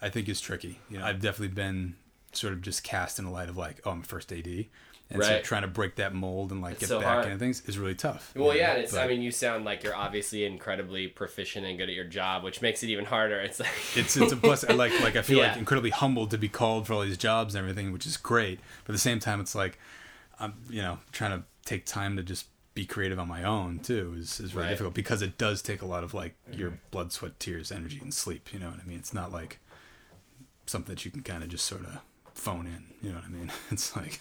I think is tricky. You know, I've definitely been sort of just cast in the light of like, oh, I'm a first AD, and so trying to break that mold and like It's get so back hard. into things is really tough. Well, yeah, and it's. I mean, you sound like you're obviously incredibly proficient and good at your job, which makes it even harder. It's like it's it's a plus. I like like I feel like incredibly humbled to be called for all these jobs and everything, which is great. But at the same time, it's like I'm you know trying to take time to just be creative on my own too is, is really Right. difficult because it does take a lot of like mm-hmm. your blood, sweat, tears, energy, and sleep. You know what I mean? It's not like something that you can kind of just sort of phone in. You know what I mean? It's like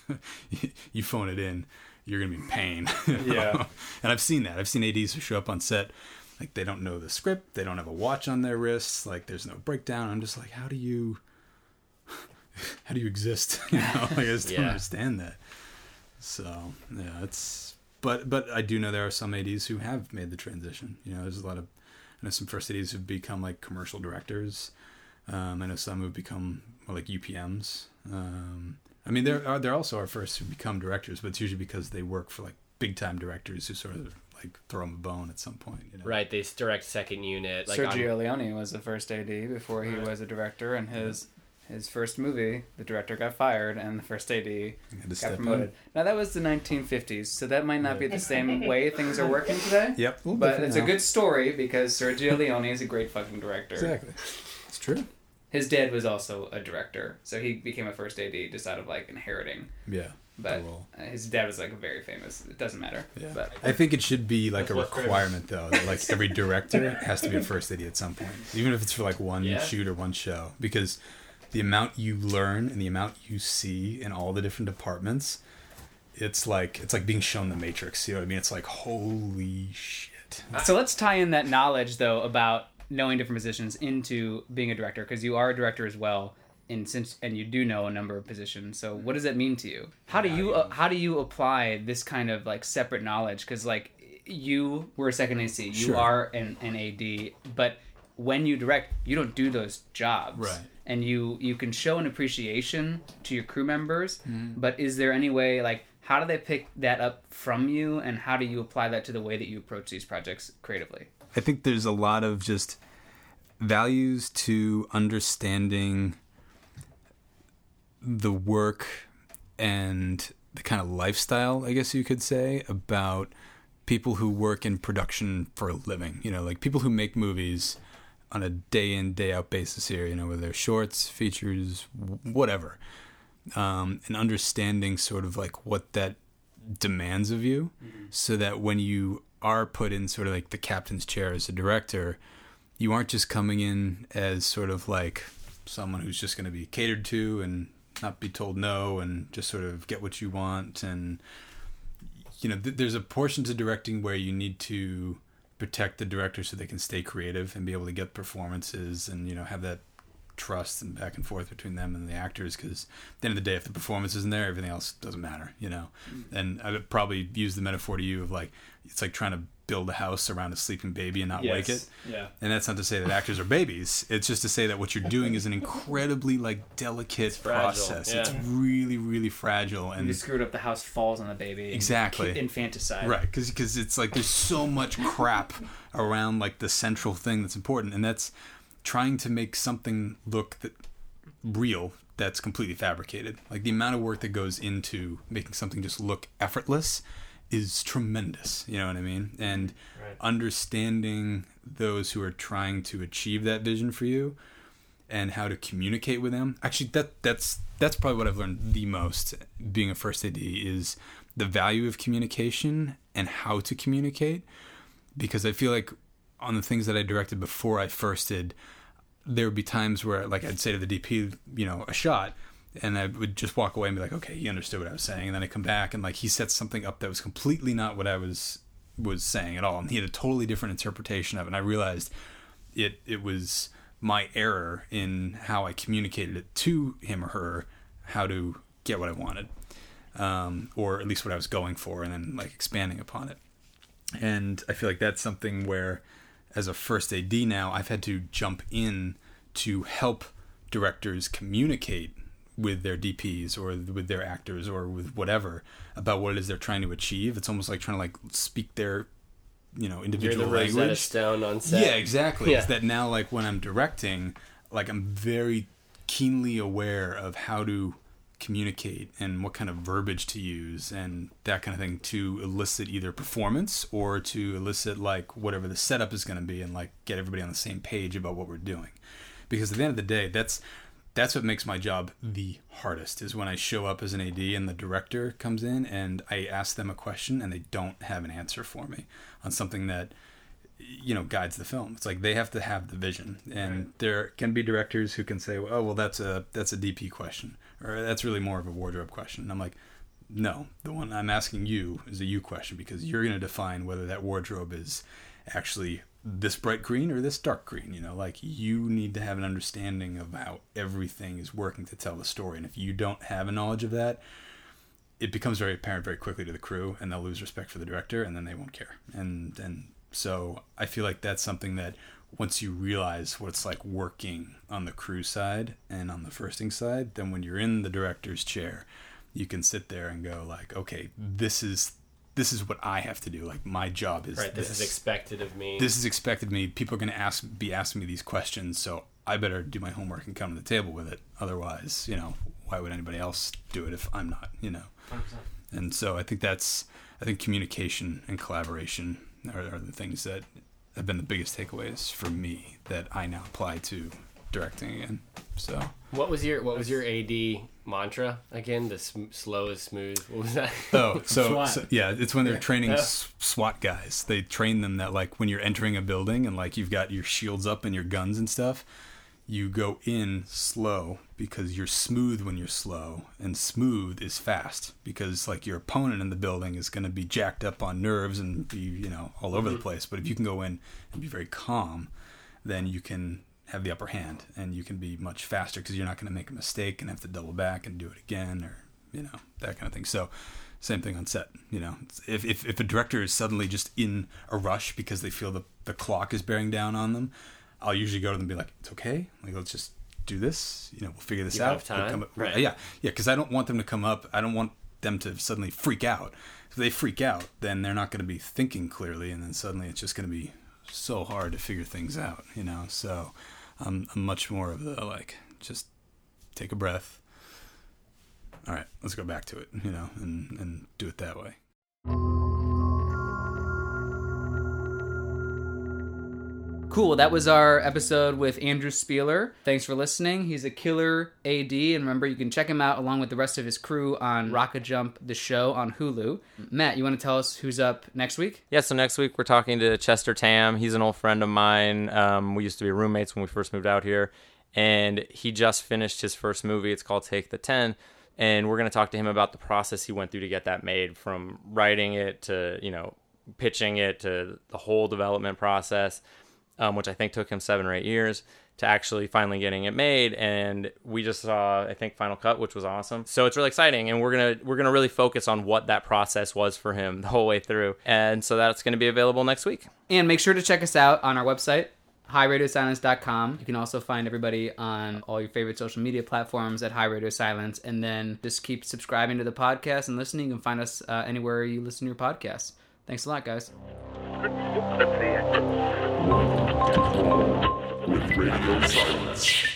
you phone it in, you're gonna be in pain. you know? Yeah. And I've seen that. I've seen ADs who show up on set like they don't know the script, they don't have a watch on their wrists, like there's no breakdown. I'm just like, how do you, how do you exist? You know, like, I just don't understand that. So yeah, it's but but I do know there are some ADs who have made the transition. You know, there's a lot of I know some first ADs who've become like commercial directors. Um, I know some who've become more like UPMs. Um, I mean, there are there also are first who become directors, but it's usually because they work for like big time directors who sort of like throw them a bone at some point. You know? Right, they direct second unit. Like Sergio on- Leone was the first AD before he was a director, and his his first movie, the director got fired, and the first AD got step in. promoted. Now that was the 1950s, so that might not be the same way things are working today. Yep. But different it's a good story because Sergio Leone is a great fucking director. Exactly. It's true. His dad was also a director, so he became a first AD just out of like inheriting. Yeah. But The role. his dad was like very famous. It doesn't matter. Yeah. But I think it should be like a That's what's requirement though that like every director has to be a first AD at some point, even if it's for like one Yeah. shoot or one show, because the amount you learn and the amount you see in all the different departments, it's like it's like being shown the Matrix. You know what I mean? It's like holy shit. So let's tie in that knowledge though about knowing different positions into being a director because you are a director as well and since and you do know a number of positions. So what does that mean to you? How do you uh, how do you apply this kind of like separate knowledge cuz like you were a second AC, you Sure. are an, an AD, but when you direct, you don't do those jobs. Right. And you you can show an appreciation to your crew members, Mm-hmm. but is there any way like how do they pick that up from you and how do you apply that to the way that you approach these projects creatively? I think there's a lot of just values to understanding the work and the kind of lifestyle, I guess you could say, about people who work in production for a living. You know, like people who make movies on a day in, day out basis here, you know, whether shorts, features, whatever. Um, and understanding sort of like what that demands of you so that when you are put in sort of like the captain's chair as a director, you aren't just coming in as sort of like someone who's just going to be catered to and not be told no and just sort of get what you want. And you know th- there's a portion to directing where you need to protect the director so they can stay creative and be able to get performances and you know have that trust and back and forth between them and the actors because at the end of the day if the performance isn't there everything else doesn't matter you know? Mm. And i would probably use the metaphor to you of like it's like trying to build a house around a sleeping baby and not wake it Yeah. and that's not to say that actors are babies. It's just to say that what you're doing is an incredibly like delicate fragile, process. It's really, really fragile and You screwed up the house falls on the baby. Exactly. Infanticide. right because it's like there's so much crap around like the central thing that's important, and that's trying to make something look that real that's completely fabricated. Like the amount of work that goes into making something just look effortless is tremendous. You know what I mean? And Right. understanding those who are trying to achieve that vision for you and how to communicate with them. Actually, that that's that's probably what I've learned the most being a first AD is the value of communication and how to communicate because I feel like on the things that I directed before I first did, there would be times where like I'd say to the DP, you know, a shot, and I would just walk away and be like, okay, he understood what I was saying, and then I come back and like he set something up that was completely not what I was was saying at all, and he had a totally different interpretation of it, and I realized it it was my error in how I communicated it to him or her, how to get what I wanted, um, or at least what I was going for, and then like expanding upon it. And I feel like that's something where, as a first AD now, I've had to jump in to help directors communicate with their DPs or with their actors or with whatever about what it is they're trying to achieve. It's almost like trying to like speak their, you know, You're individual the Rosetta language. Stone on set. Yeah, exactly. Yeah. Is that now like when I'm directing, like I'm very keenly aware of how to communicate and what kind of verbiage to use and that kind of thing to elicit either performance or to elicit like whatever the setup is going to be and like get everybody on the same page about what we're doing. Because at the end of the day, that's that's what makes my job the hardest is when I show up as an AD and the director comes in and I ask them a question and they don't have an answer for me on something that you know guides the film. It's like they have to have the vision, and there can be directors who can say, "Oh, well, that's a that's a DP question, or that's really more of a wardrobe question." And I'm like, "No, the one I'm asking you is a you question because you're going to define whether that wardrobe is actually this bright green or this dark green. You know, like you need to have an understanding of how everything is working to tell the story, and if you don't have a knowledge of that." It becomes very apparent very quickly to the crew, and they'll lose respect for the director, and then they won't care. And and so I feel like that's something that once you realize what it's like working on the crew side and on the firsting side, then when you're in the director's chair, you can sit there and go like, okay, this is this is what I have to do. Like my job is Right. This, is expected of me. this is expected of me. People are going to ask be asking me these questions, so I better do my homework and come to the table with it. Otherwise, you know, why would anybody else do it if I'm not? You know. And so I think that's I think communication and collaboration are, are the things that have been the biggest takeaways for me that I now apply to directing again. So What was your What was your AD mantra again? The sm- slow is smooth. What was that? Oh, so, so- yeah, it's when they're training s- SWAT guys. They train them that like when you're entering a building and like you've got your shields up and your guns and stuff, you go in slow because you're smooth when you're slow, and smooth is fast because like your opponent in the building is going to be jacked up on nerves and be you know all over the mm-hmm. place. But if you can go in and be very calm, then you can have the upper hand and you can be much faster because you're not going to make a mistake and have to double back and do it again or you know that kind of thing. So same thing on set you know. If, if, if a director is suddenly just in a rush because they feel the, the clock is bearing down on them i'll usually go to them and be like it's okay. Like let's just do this. You know we'll figure this You out. time? We'll come up- Right. yeah yeah because i don't want them to come up. I don't want them to suddenly freak out. If they freak out then they're not going to be thinking clearly and then suddenly it's just going to be so hard to figure things out you know. So I'm, I'm much more of the like just take a breath. All right let's go back to it you know and and do it that way Cool. That was our episode with Andrew Spieler. Thanks for listening. He's a killer AD, and remember, you can check him out along with the rest of his crew on RocketJump, the show on Hulu. Matt, you want to tell us who's up next week? Yeah, so next week we're talking to Chester Tam. He's an old friend of mine. Um, we used to be roommates when we first moved out here, and he just finished his first movie. It's called Take the Ten, and we're going to talk to him about the process he went through to get that made, from writing it to you know pitching it to the whole development process, um, which I think took him seven or eight years to actually finally getting it made and we just saw i think final cut which was awesome so it's really exciting and we're gonna we're gonna really focus on what that process was for him the whole way through and so that's gonna be available next week And make sure to check us out on our website, highradiosilence.com. You can also find everybody on all your favorite social media platforms at High Radio Silence. And then just keep subscribing to the podcast and listening. You can find us uh, anywhere you listen to your podcasts. Thanks a lot, guys. With Radio Silence.